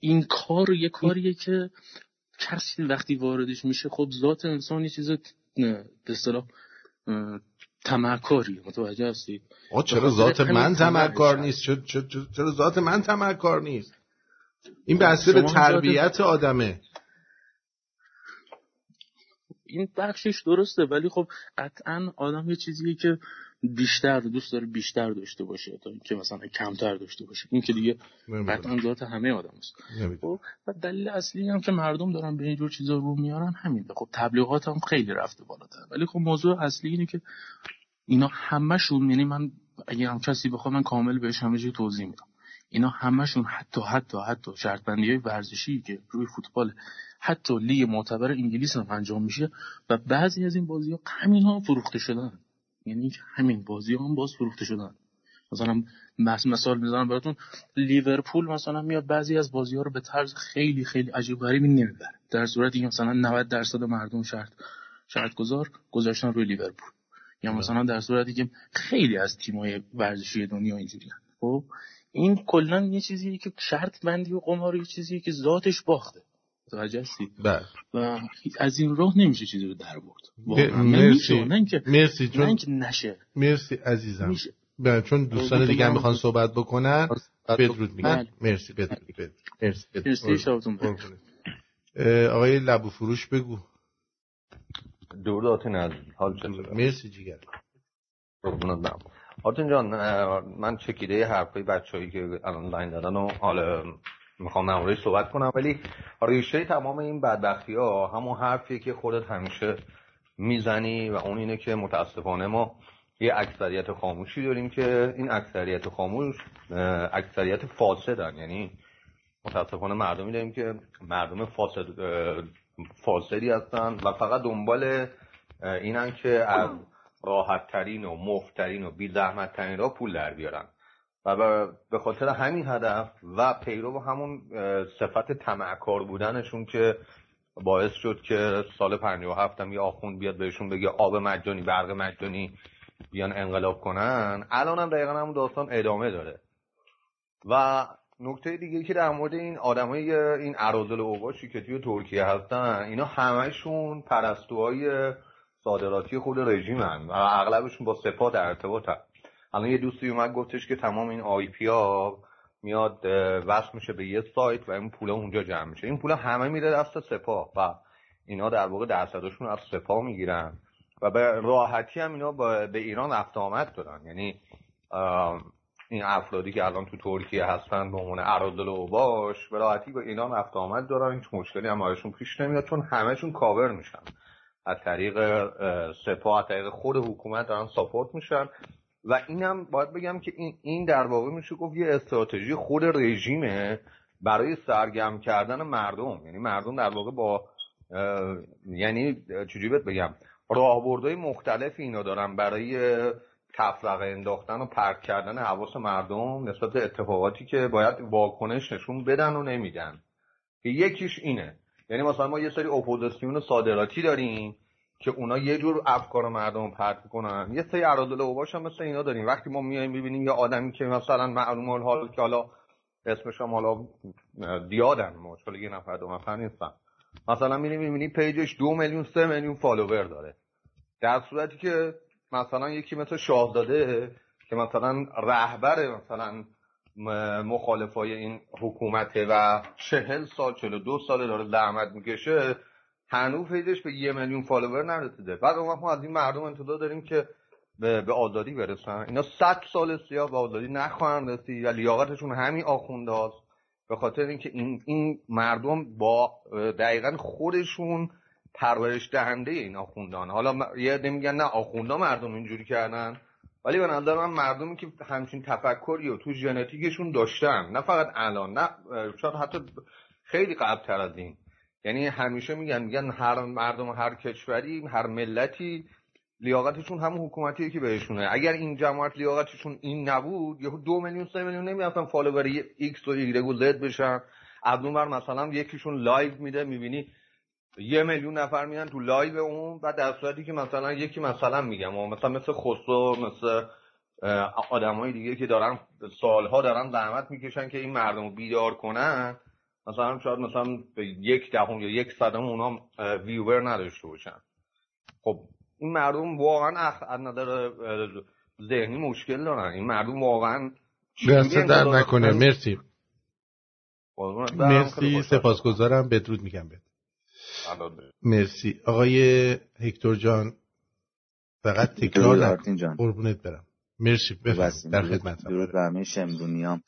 [SPEAKER 18] این کار یه کاریه که کسی وقتی واردش میشه خب ذات انسان یه چیز به اصطلاح اه، طمعکاریه متوجه هستید
[SPEAKER 1] آقا چرا ذات من تمکار. نیست؟ چرا, چرا, چرا ذات من تمکار نیست؟ این بسته به
[SPEAKER 18] شما ذات-
[SPEAKER 1] تربیت آدمه.
[SPEAKER 18] این بخشش درسته ولی خب قطعا آدم یه چیزیه که بیشتر دوست داره بیشتر داشته باشه تا اینکه مثلا کمتر داشته باشه. این که دیگه قطعا ذات همه آدم است خب و دلیل اصلی هم که مردم دارن به اینجور چیزا رو میارن همینه. خب تبلیغات هم خیلی رفته بالاتر. ولی خب موضوع اصلی اینه که اینا همشون یعنی من اگر هم کسی بخواد من کامل بهش همه چی توضیح میدم. اینا همشون حتی حتی حتی شرط بندی های ورزشی که روی فوتبال حتی لیگ معتبر انگلیس هم انجام میشه و بعضی از این بازی ها همین ها فروخته شدن. یعنی همین بازی هم باز فروخته شدن. مثلا بس مثال می‌زنم براتون لیورپول مثلا میاد بعضی از بازی ها رو به طرز خیلی خیلی عجیب غریبی نمی‌بره. در صورتی که مثلا 90 درصد مردم شرط شرط گذار گذاشتن روی لیورپول. یا مثلا در صورتی که خیلی از تیم‌های ورزشی دنیا اینجوریه خب این کلا یه چیزیه که شرط بندی و قمار یه چیزیه که ذاتش باخته. متوجه هستی؟
[SPEAKER 1] بله.
[SPEAKER 18] و از این راه نمیشه چیزی رو در برد. واقعاً.
[SPEAKER 1] مرسی.
[SPEAKER 18] نه اینکه
[SPEAKER 1] مرسی
[SPEAKER 18] نه
[SPEAKER 1] چون
[SPEAKER 18] نشه.
[SPEAKER 1] مرسی عزیزم.
[SPEAKER 18] میشه.
[SPEAKER 1] بله، چون دوستان دیگه هم. می‌خوان صحبت بکنن بدرود میگن
[SPEAKER 18] بله.
[SPEAKER 1] مرسی بدرود بدرود. مرسی بدرود.
[SPEAKER 18] مرسی،
[SPEAKER 1] آقای لبو فروش بگو.
[SPEAKER 19] درود آتین عزیز. حال چطوره
[SPEAKER 1] مرسی جیگر.
[SPEAKER 19] قربونت جان من چکیده حرفای بچه‌ای که الان لاین دادن و حالا می‌خوام در موردش صحبت کنم ولی ریشه تمام این بدبختی ها همون حرفیه که خودت همیشه می‌زنی و اون اینه که متاسفانه ما یه اکثریت خاموشی داریم که این اکثریت خاموش اکثریت فاسدن. یعنی متاسفانه مردمی داریم که مردم فاسد فاسدی هستن و فقط دنبال اینن که از راحت ترین و مفترین و بی زحمت ترین را پول در بیارن. و به- خاطر همین هدف و پیرو همون اه، صفت طمعکار بودنشون که باعث شد که سال 57 هم یه آخوند بیاد بهشون بگه آب مجانی برق مجانی بیان انقلاب کنن. الان هم دقیقا همون داستان ادامه داره. و نکته دیگه که در مورد این آدمای این اراذل و اوباشی که توی ترکیه هستن اینا همشون پرستوهای صادراتی خود رژیمن و اغلبشون با سپاه در ارتباطن. الان یه دوستی اومد گفتش که تمام این آی پی ها میاد وصل میشه به یه سایت و این پولا اونجا جمع میشه. این پولا همه میره دست سپاه و اینا در واقع درصدشون از سپاه می‌گیرن و به راحتی هم اینا به ایران رفت آمد دارن. یعنی این افرادی که الان تو ترکیه هستن به عنوان اراذل و اوباش به راحتی با ایران رفت آمد دارن. هیچ مشکلی هم براشون پیش نمیاد چون همهشون کاور میشن. از طریق اه، سپاه از طریق خود حکومت دارن ساپورت میشن. و اینم باید بگم که این این در واقع میشه گفت یه استراتژی خود رژیمه برای سرگرم کردن مردم. یعنی مردم در واقع با یعنی چجوری بهت بگم؟ راهبردهای مختلفی اینا دارن برای تفرقه انداختن و پرت کردن حواس مردم نسبت به اتفاقاتی که باید واکنش نشون بدن و نمیدن. یکیش اینه. یعنی مثلا ما یه سری اپوزیسیون صادراتی داریم که اونا یه جور افکار مردم پرت می‌کنن. یه سری اراذل اوباش هم مثل اینا داریم. وقتی ما میایم می‌بینیم یه آدمی که مثلا معلوم الحال که حالا اسمش هم حالا زیادن مشکل یه نفر دو نفر نیستن. مثلا میریم می‌بینی page ش دو میلیون سه میلیون follower داره. در صورتی که مثلا یکی مثل شاهزاده که مثلا رهبر مثلا مخالفای این حکومته و چهل سال چلو دو ساله داره زحمت می‌کشه هنوز page ش به یه میلیون follower نرسیده. بعد اون ما از این مردم انتظار داریم که به, آزادی برسن. اینا صد سال سیاه به آزادی نخواهند رسید و لیاقتشون همین آخونده هاست به خاطر اینکه این, این مردم با دقیقا خودشون پرورش دهنده این آخوندان. حالا یه عده میگن نه آخوندا مردم اینجوری کردن. ولی به نظر من مردمی که همچین تفکری و تو ژنتیکشون داشتن نه فقط الان نه شاید حتی خیلی قبل تر از این. یعنی همیشه میگن میگن هر مردم هر کشوری هر ملتی لیاقتشون همون حکومتیه که بهشونه. اگر این جماعت لیاقتشون این نبود یهو دو میلیون سه میلیون نمی‌رفتن follower ایکس و ایگرگ و زد بشن. ور مثلا یکیشون live میده می‌بینی یه میلیون نفر میان تو live اون و در صورتی که مثلا یکی مثلا میگم مثلا مثل خسرو مثل آدمای دیگه که دارن سالها دارن زحمت می‌کشن که این مردم رو بیدار کنن. مثلا شاید مثلا به یک دهم یا یک صدم اونا ویور نداشته باشن. خب این مردم واقعا اخ- از نظر ذهنی مشکل دارن. این مردم واقعا
[SPEAKER 1] دست در نکنه.
[SPEAKER 19] دارن؟
[SPEAKER 1] مرسی.
[SPEAKER 19] قربونت. برم، خیلی
[SPEAKER 1] مرسی. سپاسگزارم. بدرود میگم بهت.
[SPEAKER 19] شدم.
[SPEAKER 1] مرسی. آقای هکتور جان فقط تکرار قربونت برم. مرسی. بفرم
[SPEAKER 20] وسیم.
[SPEAKER 1] در خدمت
[SPEAKER 20] درود به همه شمرونیام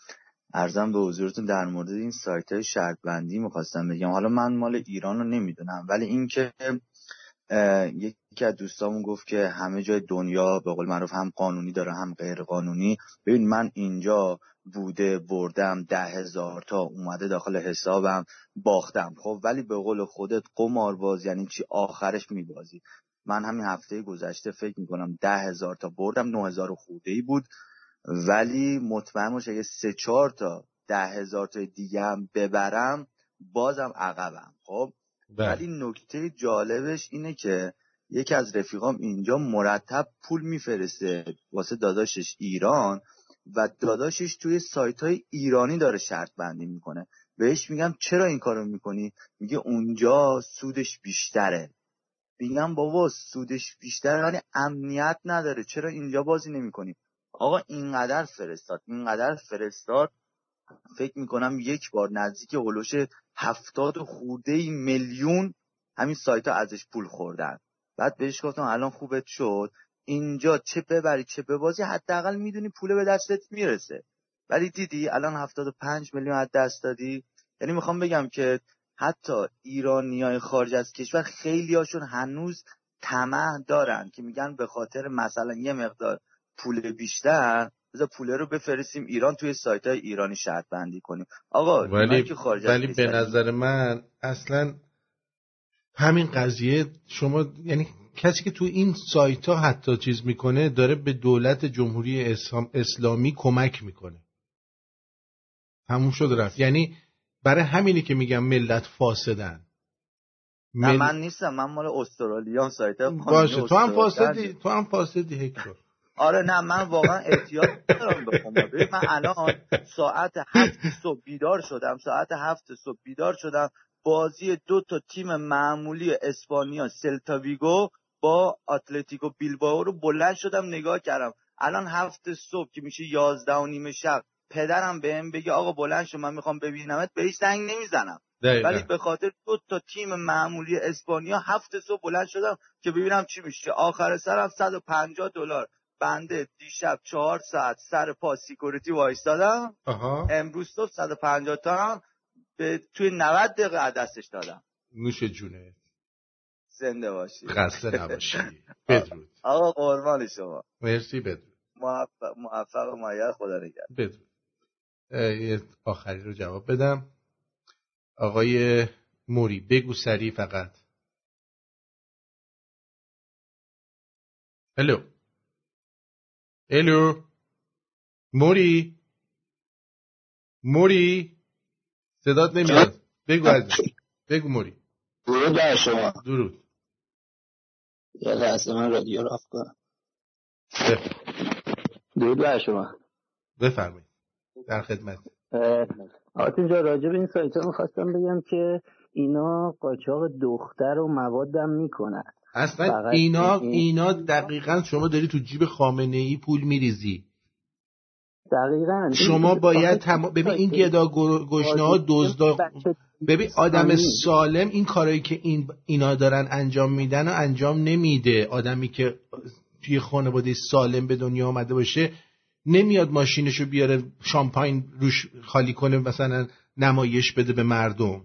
[SPEAKER 20] ارزم به حضورتون در مورد این سایت های شرط بندی می‌خواستم بگم. حالا من مال ایران رو نمی‌دونم ولی اینکه یکی از دوستامون گفت که همه جای دنیا به قول معروف هم قانونی داره هم غیر قانونی ببین من اینجا بوده بردم ده هزار تا اومده داخل حسابم باختم. خب ولی به قول خودت قمارباز یعنی چی؟ آخرش میبازی. من همین هفته گذشته فکر می‌کنم ده هزار تا بردم نه هزار خورده ای بود. ولی مطمئن باش اگه سه چهار تا ده هزار تا دیگه هم ببرم بازم عقبم. خب؟ ولی نکته جالبش اینه که یکی از رفیقام اینجا مرتب پول میفرسته واسه داداشش ایران و داداشش توی سایت های ایرانی داره شرط بندی می‌کنه. بهش میگم چرا این کارو می‌کنی؟ میگه اونجا سودش بیشتره. میگم بابا سودش بیشتره ولی امنیت نداره. چرا اینجا بازی نمی‌کنی؟ آقا اینقدر فرستاد اینقدر فرستاد. فکر می‌کنم یک بار نزدیک هلوش هفتاد خورده میلیون همین سایت ها ازش پول خوردن. بعد بهش گفتم الان خوبت شد. اینجا چه ببری چه ببازی حداقل می‌دونی پول به دستت می‌رسه. ولی دیدی الان هفتاد و پنج میلیون از دست دادی. یعنی می‌خوام بگم که حتی ایرانیای خارج از کشور خیلی هاشون هنوز طمع دارن که میگن به خاطر مثلا یه مقدار پول بیشتر بذار پوله رو بفرستیم ایران توی سایت های ایرانی شرط بندی کنیم. آقا
[SPEAKER 1] ولی
[SPEAKER 20] که خارج
[SPEAKER 1] ولی به نظر من اصلا همین قضیه شما یعنی کسی که تو این سایت ها حتی چیز می‌کنه داره به دولت جمهوری اسلام اسلامی کمک می‌کنه. همون شد رفت. یعنی برای همینی که میگم ملت فاسدن.
[SPEAKER 20] نه
[SPEAKER 1] مل-
[SPEAKER 20] من نیستم. من مال استرالیا سایت
[SPEAKER 1] باشه تو هم. فاسدی تو هم فاسدی هکتور
[SPEAKER 20] آره نه من واقعا احتیاط دارم به ببین من الان ساعت هفت صبح بیدار شدم ساعت هفت صبح بیدار شدم. بازی دو تا تیم معمولی اسپانیا سلتا ویگو با اتلتیکو بیلبائو رو بلند شدم نگاه کردم. الان هفت صبح که میشه یازده و نیم شب پدرم بهم بگه آقا بلند شو من می‌خوام ببینمت بهش زنگ نمی‌زنم.
[SPEAKER 1] دقیقاً.
[SPEAKER 20] ولی به خاطر دو تا تیم معمولی اسپانیا هفت صبح بلند شدم که ببینم چی میشه. آخر سرم 150 دلار. بنده دیشب چهار ساعت سر پا security وایستادم. امروز صبح 150 تا هم به توی 90 دقیقه دستش دادم.
[SPEAKER 1] نوش جونه
[SPEAKER 20] زنده باشی.
[SPEAKER 1] خسته نباشی. بدرود.
[SPEAKER 20] آقا قربان شما.
[SPEAKER 1] مرسی بدرود.
[SPEAKER 20] موفق موفق و مایه خدا نگهدار.
[SPEAKER 1] بدرود. یه آخری رو جواب بدم. آقای موری بگو سریع فقط. الو الو موری موری صدات نمیاد. بگو از بگو موری
[SPEAKER 21] درود بر شما.
[SPEAKER 1] درود.
[SPEAKER 21] یه لحظه من رادیو آف کنم. درود بر شما.
[SPEAKER 1] بفرمایید. در خدمت.
[SPEAKER 21] اه، آرتین جا راجع به این سایت ها می‌خواستم بگم که اینا قاچاق دختر و موادم می‌کنن.
[SPEAKER 1] اصلا اینا
[SPEAKER 21] این-
[SPEAKER 1] اینا دقیقا شما داری تو جیب خامنه ای پول میریزی.
[SPEAKER 21] دقیقا.
[SPEAKER 1] شما باید تمام ببین این گدا گشنه ها دزدا ببین آدم. سالم این کارایی که این اینا دارن انجام میدن و انجام نمیده. آدمی که توی خانواده سالم به دنیا آمده باشه نمیاد ماشینشو بیاره شامپاین روش خالی کنه مثلا نمایش بده به مردم.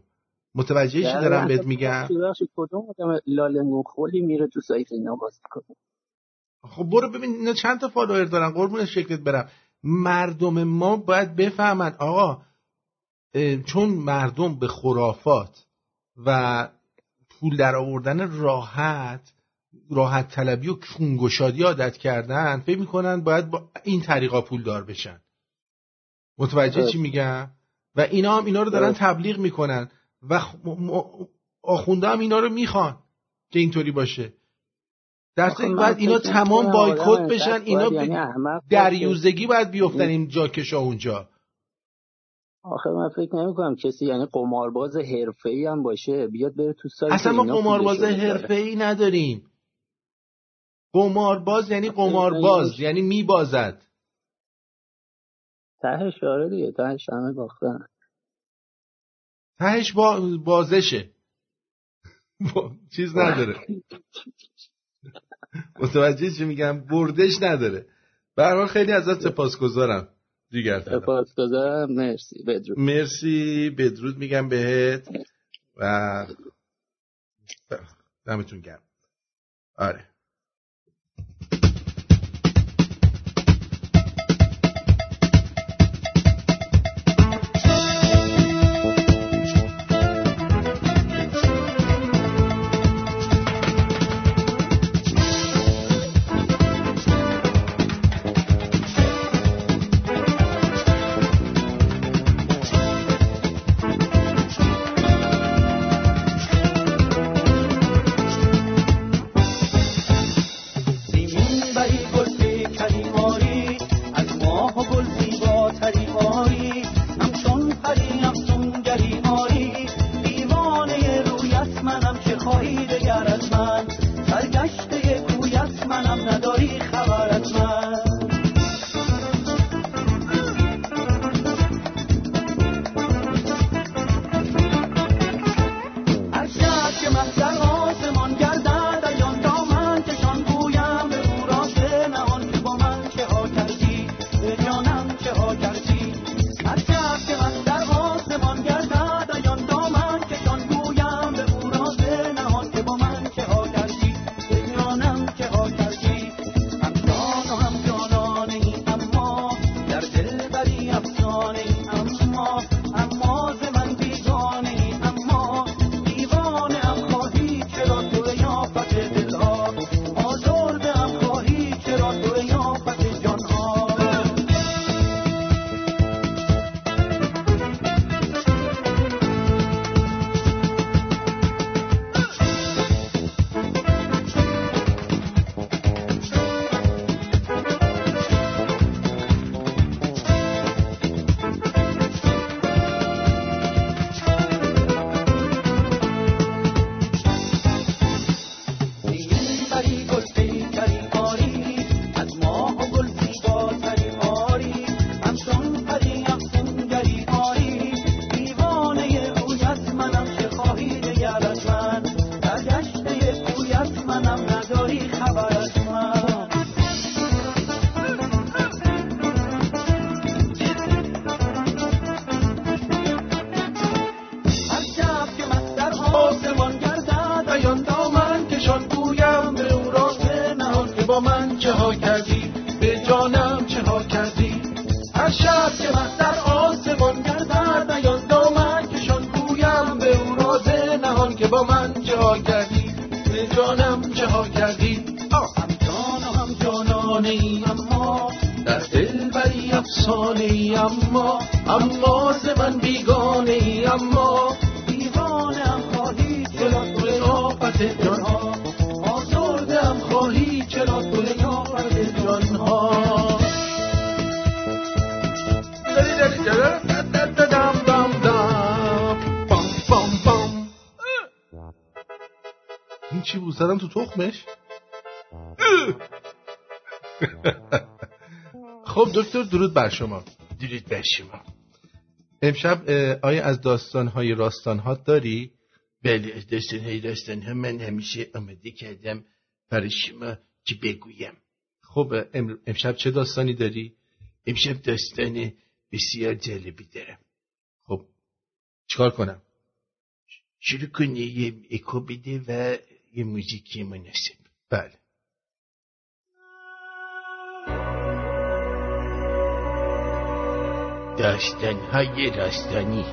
[SPEAKER 1] متوجه چی دارم. بهت میگم
[SPEAKER 21] کدوم آدم لاله مخولی میره تو سایت اینا باز کنه
[SPEAKER 1] خب برو ببین اینا چند تا فالوور دارن قربون شکلت برم مردم ما باید بفهمن آقا چون مردم به خرافات و پول در آوردن راحت راحت طلبی و کنگشادی عادت کردن فکر می‌کنن باید با این طریقا پول دار بشن متوجه. چی میگم و اینا هم اینا رو دارن. تبلیغ می‌کنن و آخونده هم اینا رو می‌خوان که اینطوری باشه. در
[SPEAKER 21] من
[SPEAKER 1] باید اینا تمام بایکوت بشن اینا
[SPEAKER 21] یعنی
[SPEAKER 1] به
[SPEAKER 21] احمق
[SPEAKER 1] دریوزگی باید. بیفتن این جاکشا اونجا.
[SPEAKER 21] آخه من فکر نمی کنم کسی یعنی قمارباز حرفه‌ای هم باشه. بیاد بره تو سایت
[SPEAKER 1] اصلا ما قمارباز. حرفه ای نداریم. قمارباز یعنی قمارباز
[SPEAKER 21] اینا-
[SPEAKER 1] یعنی میبازد.
[SPEAKER 21] تهش آره دیگه تهش همه باختن.
[SPEAKER 1] تهش با بازشه. با... چیز نداره. متوجه چی میگم؟ بردش نداره. برحال خیلی ازت سپاسگزارم دیگر
[SPEAKER 21] سپاسگزارم. مرسی. بدرود.
[SPEAKER 1] مرسی. بدرود میگم بهت. و دمتون گرم.
[SPEAKER 8] آره. بر شما دیرید بر شما امشب آیا از داستان های راستان ها داری؟ بله از داستان های راستان ها من همیشه آمده کردم برای شما که بگویم خب امشب چه داستانی داری؟ امشب داستان بسیار جالبی دارم خب چکار کنم؟ شروع کنی یه اکو بده و یه موزیکی مناسب بله داستان های راستانی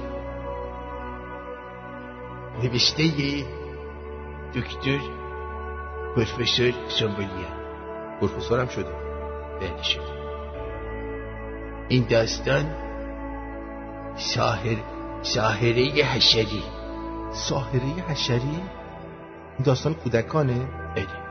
[SPEAKER 8] نوشته دکتر پروفسور سومبولیا پروفسورم شده. بله شده. این داستان ساهر ساهره حشری. ساهره حشری؟ این داستان کودکانه؟ بله.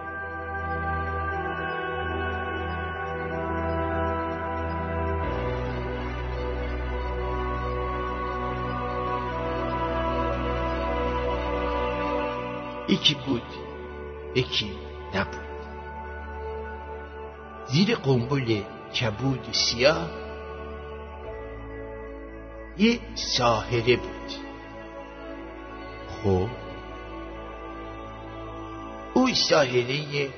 [SPEAKER 8] یکی بود یکی نبود. زیر قنبل کبود سیاه یه ساهره بود. خب؟ او ساهره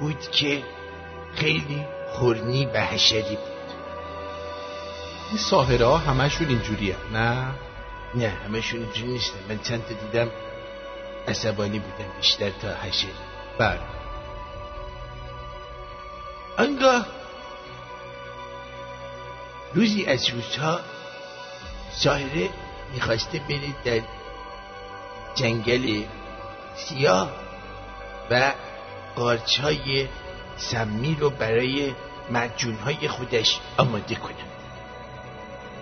[SPEAKER 8] بود که خیلی خورنی به حشری بود. این ساهره ها همشون اینجوری نه؟ نه همشون اینجوری نیستن من چند تا دیدم عصبانی بودم بیشتر تا حشر.
[SPEAKER 1] بر آنگاه روزی از روزها ساهره می‌خواسته بره در جنگل سیاه و قارچهای سمی رو برای مجون های خودش آماده کنه.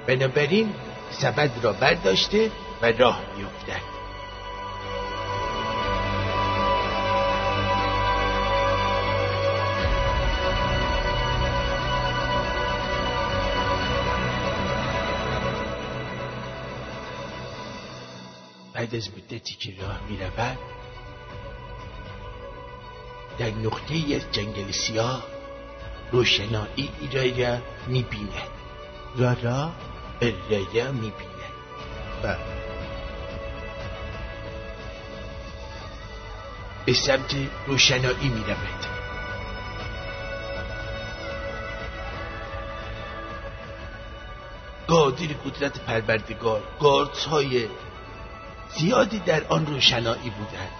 [SPEAKER 1] بنابراین سبد را برداشته و راه میافتد. بعد از مدتی که راه می رود در نقطه ای از جنگل سیاه روشنایی را می بیند را؟ را را می بیند و به سمت روشنایی می رود قادر قدرت پروردگار گاردس های زیادی در آن روشنایی بودند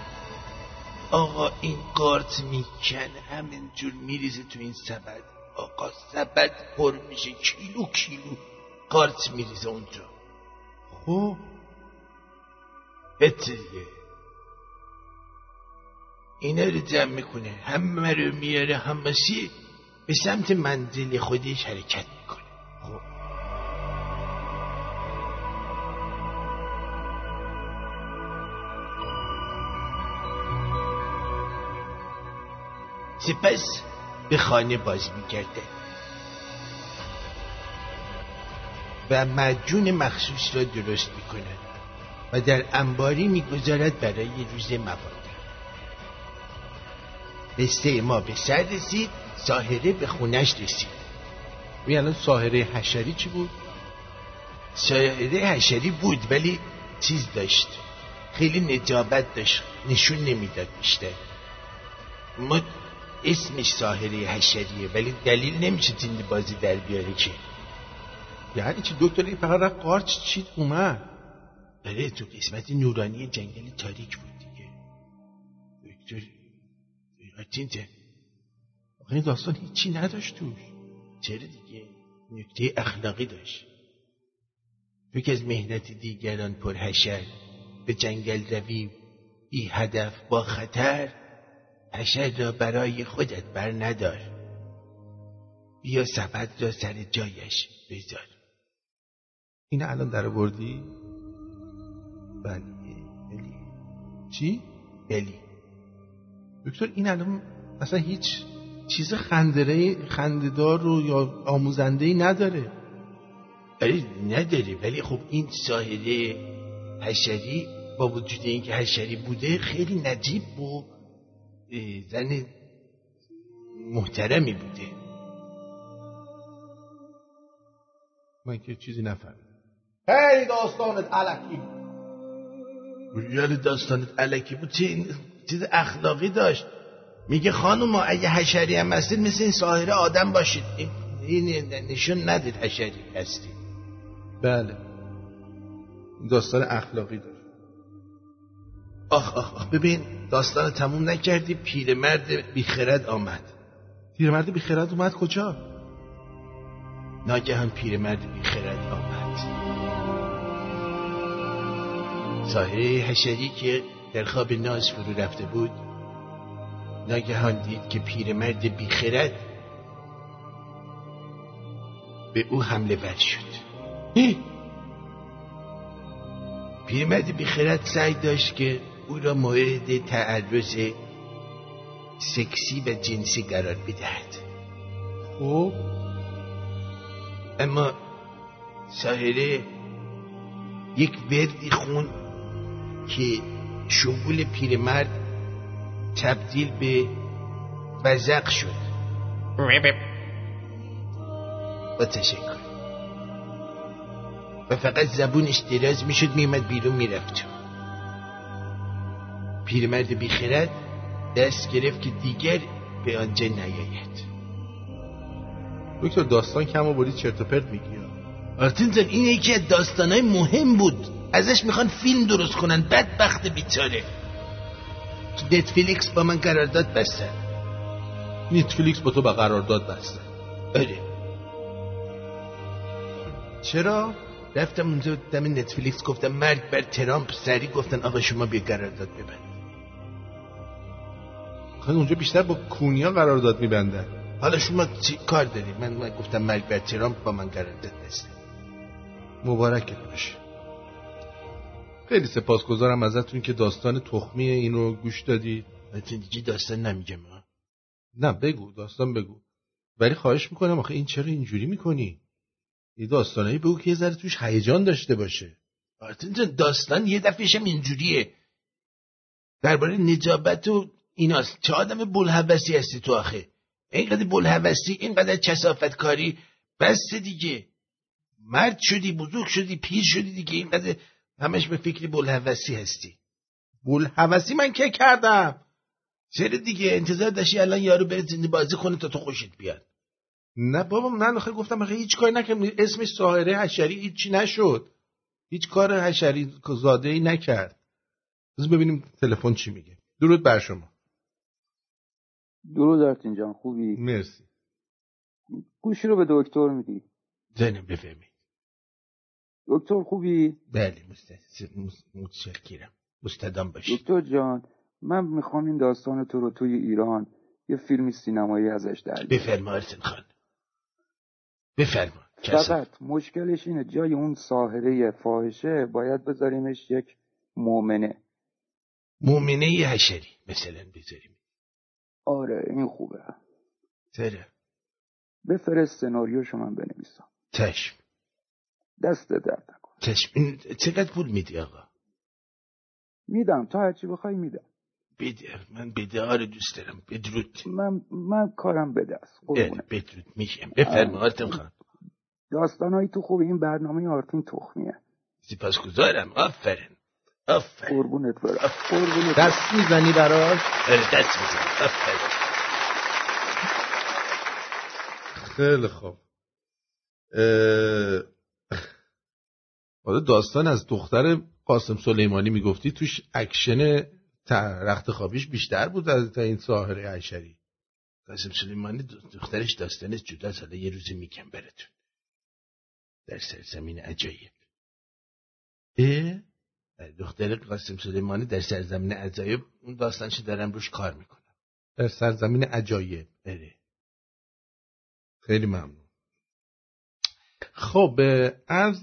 [SPEAKER 1] آقا این قارت می‌کنه همینجور میریزه تو این سبد. آقا سبد پر میشه کیلو کیلو قارت میریزه اونجا. خب دیگه اینا رو جمع می‌کنه. همه رو میاره همسی به سمت منزل خودش حرکت می‌کنه. خب سپس به خانه باز میگرده و مجون مخصوص را درست می‌کند و در انباری می‌گذارد برای روز مبادا قصه ما به سر رسید ساهره به خونش رسید.
[SPEAKER 16] و الان ساهره حشری چی بود؟
[SPEAKER 1] ساهره حشری بود ولی چیز داشت. خیلی نجابت داشت نشون نمی‌داد بیشتر. ما اسمش ساحره حشریه ولی دلیل نمیشه تین بازی در بیاره که.
[SPEAKER 16] یعنی چی؟ دکتر این فقط رفت قارچ چید اومد.
[SPEAKER 1] بله تو قسمت نورانی جنگل تاریک بود دیگه. دکتر تینته
[SPEAKER 16] آخه این داستان هیچی نداشت توش.
[SPEAKER 1] چرا دیگه؟ نکته اخلاقی داشت. تو که از مهنت دیگران پرحشر به جنگل روی بی هدف با خطر. حشر را برای خودت بر ندار. بیا سبد را سر جایش بذار.
[SPEAKER 16] این الان در بردی؟
[SPEAKER 1] بله. بلی
[SPEAKER 16] چی؟
[SPEAKER 1] بلی
[SPEAKER 16] دکتر این الان اصلا هیچ چیز خندره خنددار رو یا آموزنده ای نداره.
[SPEAKER 1] بله نداره ولی خب این ساحله حشری با وجود اینکه حشری بوده خیلی نجیب و زن محترمی بوده.
[SPEAKER 16] من که چیزی نفهمم
[SPEAKER 1] هی داستانت علکی. یعنی داستانت علکی بود؟ چیز اخلاقی داشت. میگه خانم اگه حشری هم هستید مثل این ساهره آدم باشید. این نشون ندید حشری هستی
[SPEAKER 16] بله. داستان اخلاقی داشت.
[SPEAKER 1] آخ آخ آخ ببین داستان تموم نکردی پیرمرد بیخرد آمد.
[SPEAKER 16] پیرمرد بیخرد اومد کجا؟
[SPEAKER 1] ناگهان پیرمرد بیخرد آمد. ساحره حشری که در خواب ناز فرو رفته بود ناگهان دید که پیرمرد بیخرد به او حمله ور شد. پیرمرد بیخرد سعی داشت که او را مورد تعرض سکسی و جنسی قرار بدهد
[SPEAKER 16] خب؟
[SPEAKER 1] اما ساهره یک وردی خون که شغول پیرمرد تبدیل به وزق شد. با تشکر. و فقط زبونش دراز می‌شد میمد بیرون می‌رفت. پیرمرد بیخرد دست گرفت که دیگر به آنجا نیاید.
[SPEAKER 16] دکتر داستان کم بری چرت و پرت میگی.
[SPEAKER 1] آرتین زن این یکی از داستانهای مهم بود. ازش می‌خوان فیلم درست کنن بدبخت بیچاره.
[SPEAKER 22] نتفلیکس با من قرارداد بستن.
[SPEAKER 1] نتفلیکس با تو به قرارداد بستن.
[SPEAKER 22] آره چرا؟ رفتم اونجا دم نتفلیکس گفتم مرگ بر ترامپ سری گفتن آقا شما بیا قرارداد ببند
[SPEAKER 1] خیلی اونجا بیشتر با کونیا قرارداد میبندن.
[SPEAKER 22] حالا شما چی کار داری؟ من, من گفتم مرگ بر با من قرارداد بسته
[SPEAKER 1] مبارکت باشه. خیلی سپاسگزارم ازتون که داستان تخمی اینو گوش دادی.
[SPEAKER 22] دیگه داستان نمیگم
[SPEAKER 1] نه بگو داستان بگو. ولی خواهش می‌کنم آخه این چرا اینجوری می‌کنی؟ یه داستانایی بگو که یه ذره توش هیجان داشته باشه.
[SPEAKER 22] آرتین جان داستان یه دفعهشم اینجوریه. درباره نجابت و ایناست. چه آدم بلحوثی هستی تو آخه؟ اینقدر بلحوثی اینقدر چسافت کاری بس دیگه. مرد شدی بزرگ شدی پیر شدی دیگه. اینقدر همش به فکر بلحوثی هستی. بلحوثی من که کردم؟ چرا دیگه؟ انتظار داشتی الان یارو بره زنده بازی کنه تا تو خوشت بیاد.
[SPEAKER 1] نه بابا من آخه گفتم آخه هیچ کاری نکردم. اسمش ساحره حشری هیچی نشد. هیچ کار حشری زاده ای نکرد. بذار ببینیم تلفن چی میگه. درود بر شما.
[SPEAKER 23] درود آرتین جان خوبی؟
[SPEAKER 1] مرسی.
[SPEAKER 23] گوشی رو به دکتر میدی.
[SPEAKER 22] زنم بفهمی
[SPEAKER 23] دکتر خوبی؟
[SPEAKER 22] بله متشکرم. مستدام باشی.
[SPEAKER 23] دکتر جان من می‌خوام این داستان تو رو توی ایران یه فیلم سینمایی ازش در
[SPEAKER 22] بفرما آرتین خان. بفرما
[SPEAKER 23] فقط مشکلش اینه جای اون ساهره فاحشه باید بذاریمش یک مؤمنه.
[SPEAKER 22] مؤمنه حشری مثلا بذاریم.
[SPEAKER 23] آره این خوبه.
[SPEAKER 22] چرا
[SPEAKER 23] بفرست سناریوشو من بنویسم.
[SPEAKER 22] چشم.
[SPEAKER 23] دست درد نکن.
[SPEAKER 22] چشم. این چقدر پول میدی آقا؟
[SPEAKER 23] میدم. تا هرچی بخوای میدم.
[SPEAKER 22] بده. من بده. آره دوست دارم. بدرود.
[SPEAKER 23] من من کارم بده است
[SPEAKER 22] بدرود. میشم. بفرما آرتین خان.
[SPEAKER 23] داستانهایی تو خوب این برنامه آرتین تخمیه.
[SPEAKER 22] سپاسگزارم. آفرین. آفرین.
[SPEAKER 23] قربونت برم. قربونت
[SPEAKER 1] دست می‌زنی براش؟
[SPEAKER 22] آره دست می‌زنی
[SPEAKER 1] خیلی خوب. حالا داستان از دختر قاسم سلیمانی می‌گفتی توش اکشن رخت خوابیش بیشتر بود از تا این ساحره عشری.
[SPEAKER 22] قاسم سلیمانی دخترش داستانش جدا حالا یه روزی میگم براتون. در سرزمین عجایب. اه؟ دختر قاسم سلیمانی در سرزمین عجایب اون داستانش دارم روش کار می‌کنم
[SPEAKER 1] در سرزمین عجایب
[SPEAKER 22] بله
[SPEAKER 1] خیلی ممنون خب از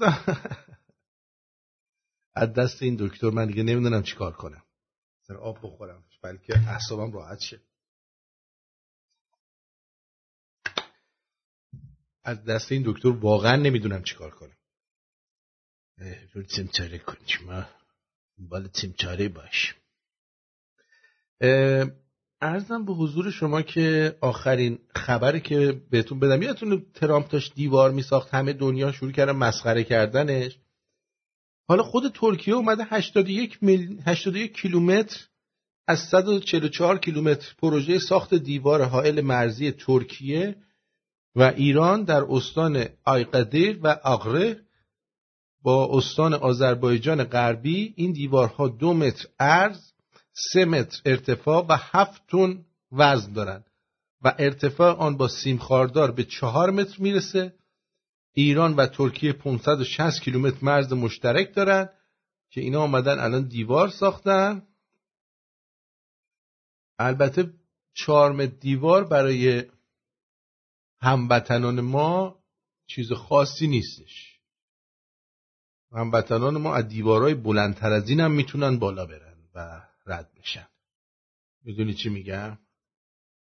[SPEAKER 1] از دست این دکتر من دیگه نمی‌دونم چی کار کنم سر آب بخورم بلکه اعصابم راحت شه از دست این دکتر واقعا نمی‌دونم چی کار کنم
[SPEAKER 22] رو تیمچاره کن بالا تیمچاره باش.
[SPEAKER 1] ارزم به حضور شما که آخرین خبری که بهتون بدم یادتون ترامپ داشت دیوار میساخت همه دنیا شروع کردن مسخره کردنش. حالا خود ترکیه اومده 81 میل... 81 کیلومتر از 144 کیلومتر پروژه ساخت دیوار حائل مرزی ترکیه و ایران در استان آیقدیر و آقره با استان آذربایجان غربی این دیوارها دو متر عرض سه متر ارتفاع و هفت تن وزن دارند و ارتفاع آن با سیم خاردار به چهار متر می‌رسه. ایران و ترکیه 560 کیلومتر مرز مشترک دارن که اینا آمدن الان دیوار ساختن. البته چهار متر دیوار برای هموطنان ما چیز خاصی نیستش. هموطنان ما از دیوارهای بلندتر از این هم می‌تونن بالا برن و رد بشن. می‌دونی چی میگم؟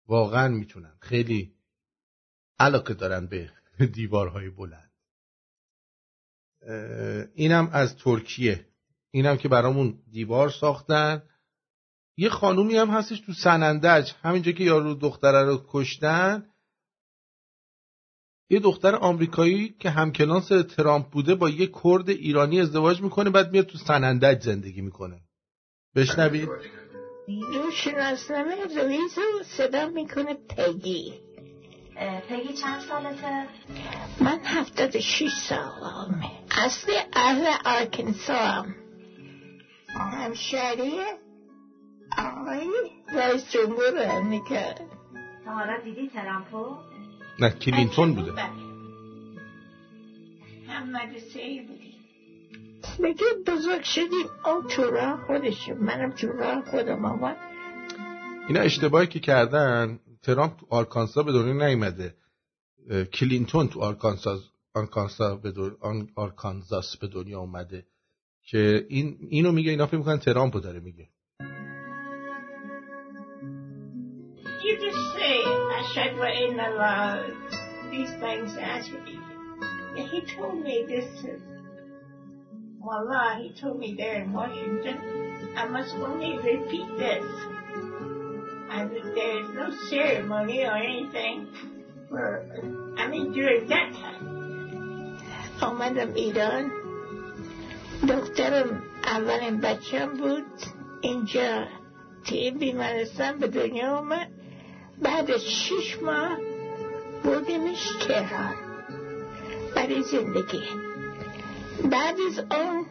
[SPEAKER 1] واقعا می‌تونن. خیلی علاقه دارن به دیوارهای بلند. اینم از ترکیه. اینم که برامون دیوار ساختن. یه خانومی هم هستش تو سنندج. همینجا که یارو دختره رو کشتن. یه دختر آمریکایی که همکلاس ترامپ بوده با یه کرد ایرانی ازدواج می‌کنه بعد میاد تو سنندج زندگی می‌کنه بشنوید
[SPEAKER 24] شناسنامه رویز رو صدا می‌کنه پگی
[SPEAKER 13] پگی چند سالته؟
[SPEAKER 24] من هفتاد شیش سالمه اصل اهل آرکنسا هم همشهریه آقای رئیس جمهور امریکا
[SPEAKER 13] تا حالا دیدی ترامپو؟
[SPEAKER 1] نه کلینتون بوده.
[SPEAKER 24] هم مدرسه ای بودی. بگه بزرگ شدیم اون تو راه خودشه. منم تو راه خودم آمد
[SPEAKER 1] اینا اشتباهی که کردن ترامپ تو آرکانسا به دنیا نیومده. کلینتون تو آرکانساس آرکانسا به دور- آن- آرکانزاس به دنیا اومده. که این اینو میگه اینا فکر می‌کنن ترامپو داره میگه.
[SPEAKER 24] Ashad wa inna Allah, these things as he told me this, uh, Wallah, he told me there in Washington, I must only repeat this. And that there's no ceremony or anything for, I mean, during that time. آمدم ایران دخترم اولین بچم بود اینجا توی بیمارستان به دنیا اومد بعد از شش ماه بردیمش تهران برای زندگی. بعد از اون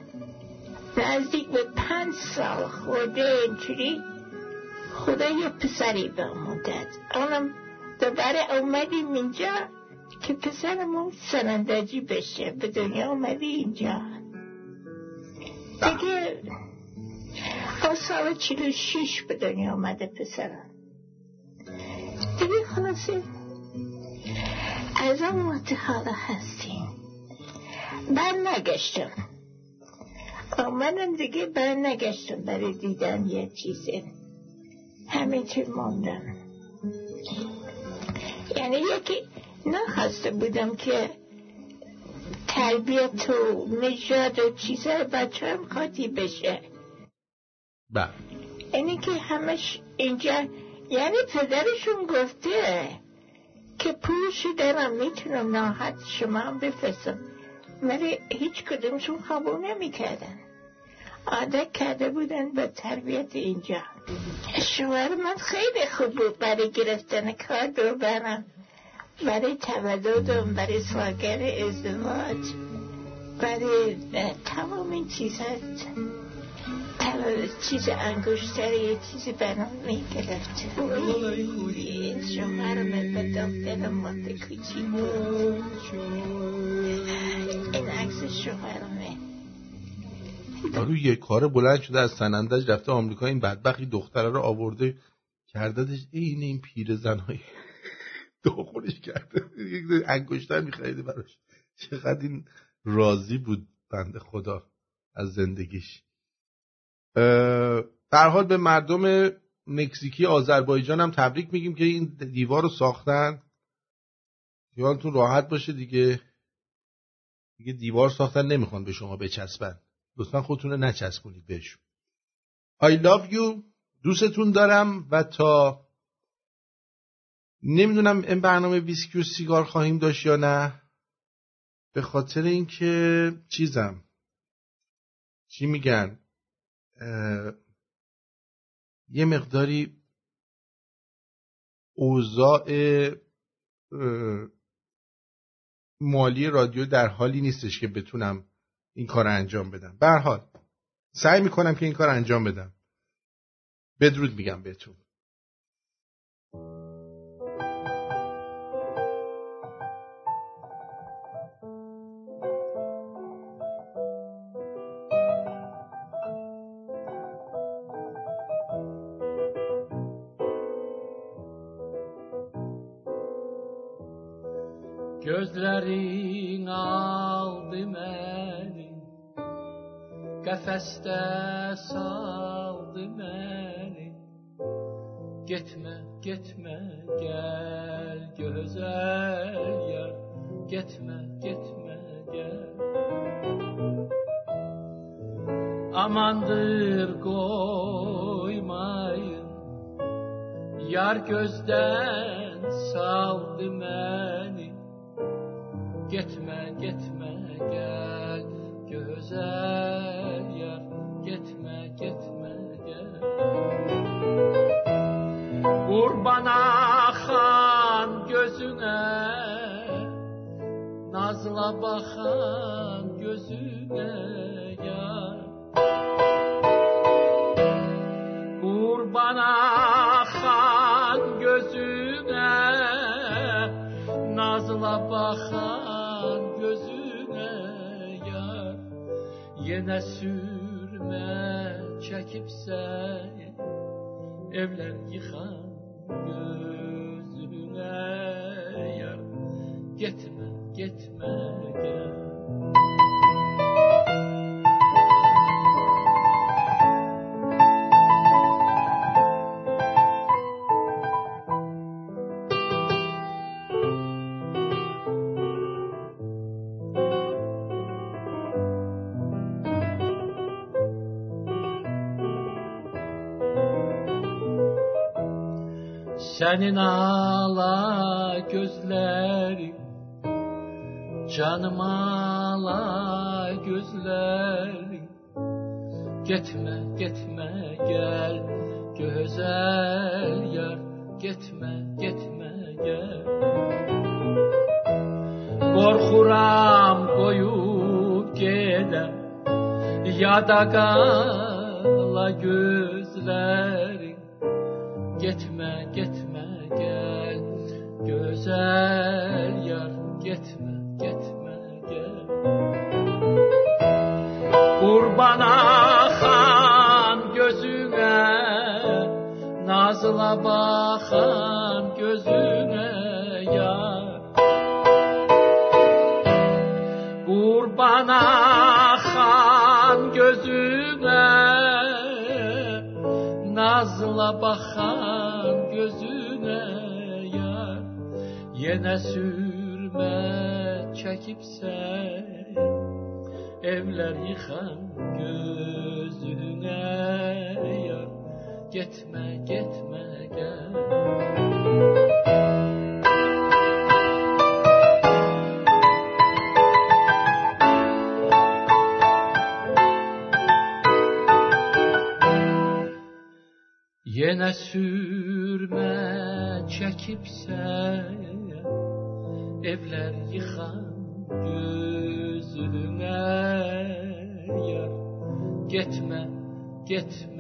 [SPEAKER 24] نزدیک به پنج سال خورده اینجوری خدا یه پسری به داد. اونم دوباره اومدیم اینجا که پسرمون سنندجی بشه. به دنیا اومدی اینجا. دیگه اون سال چلو شیش به دنیا اومده پسرم. دیگه خلاصه از اون وقت حالا هستیم بر نگشتم. آمدم دیگه بر نگشتم برای دیدن یه چیزی همینطور موندم یعنی یکی نخواسته بودم که تربیت و نژاد و چیزای بچه هم خاطی بشه.
[SPEAKER 1] بله.
[SPEAKER 24] اینی که همش اینجا یعنی پدرشون گفته که پولشو دارم می‌تونم ناحت شما هم بفرستم. ولی هیچ کدومشون قبول نمی‌کردن. عادت کرده بودن به تربیت اینجا. شوهر من خیلی خوب بود برای گرفتن کار دو برم برای تولدم برای سالگرد ازدواج برای تمام این تولد چیز انگشتری یه چیزی برام می‌گرفت شوهرم به دخترم مانده کوچیک بود این عکس شوهرمه.
[SPEAKER 1] یارو یه کار بلند شده از سنندج رفته آمریکا. این بدبخی دختره رو آورده کرددش این این پیر زنهای داخلش کرده. یک انگشتر میخریده براش. چقدر این راضی بود بنده خدا از زندگیش. در حال به مردم مکزیکی آذربایجان هم تبریک میگیم که این دیوار رو ساختن. خیالتون راحت باشه دیگه. دیگه دیوار ساختن نمی‌خوان به شما بچسبن. لطفا خودتون رو نچسبونید بهشون. I love you. دوستتون دارم و تا نمی‌دونم این برنامه ویسکی و سیگار خواهیم داشت یا نه. به خاطر اینکه چیزم. چی میگن؟ یه مقداری اوضاع مالی رادیو در حالی نیستش که بتونم این کار انجام بدم. به حال سعی می‌کنم که این کار انجام بدم. بدرود میگم بهتون.
[SPEAKER 25] Gözlerin aldı beni Qəfəsdə saldı məni Getmə, getmə, gəl gözəl yar. Getmə, getmə, gəl Amandır qoymayın Yar gözdən saldı məni Gitme gitme gel. Güzel yer. Gitme gitme gel. Kurbana akan gözüne. Nazla bakan gözüne. Yine sürme çekip sen Evler yıkan gözüne yar. Gitme gitme gel Senin ağla gözlerin Canım ağla gözlerin Gitme gitme gel Güzel yar. Gitme gitme gel. Korkuram koyup gedem Ya da kala gözlerin bakan gözüne yar. Kurban akan gözüne Nazla bakan gözüne yar. Yine sürme çekip sen Evler yıkan gözüne Gitme gitme gel. Yine sürme çekip sen Evler yıkan gözüne yar. Gitme gitme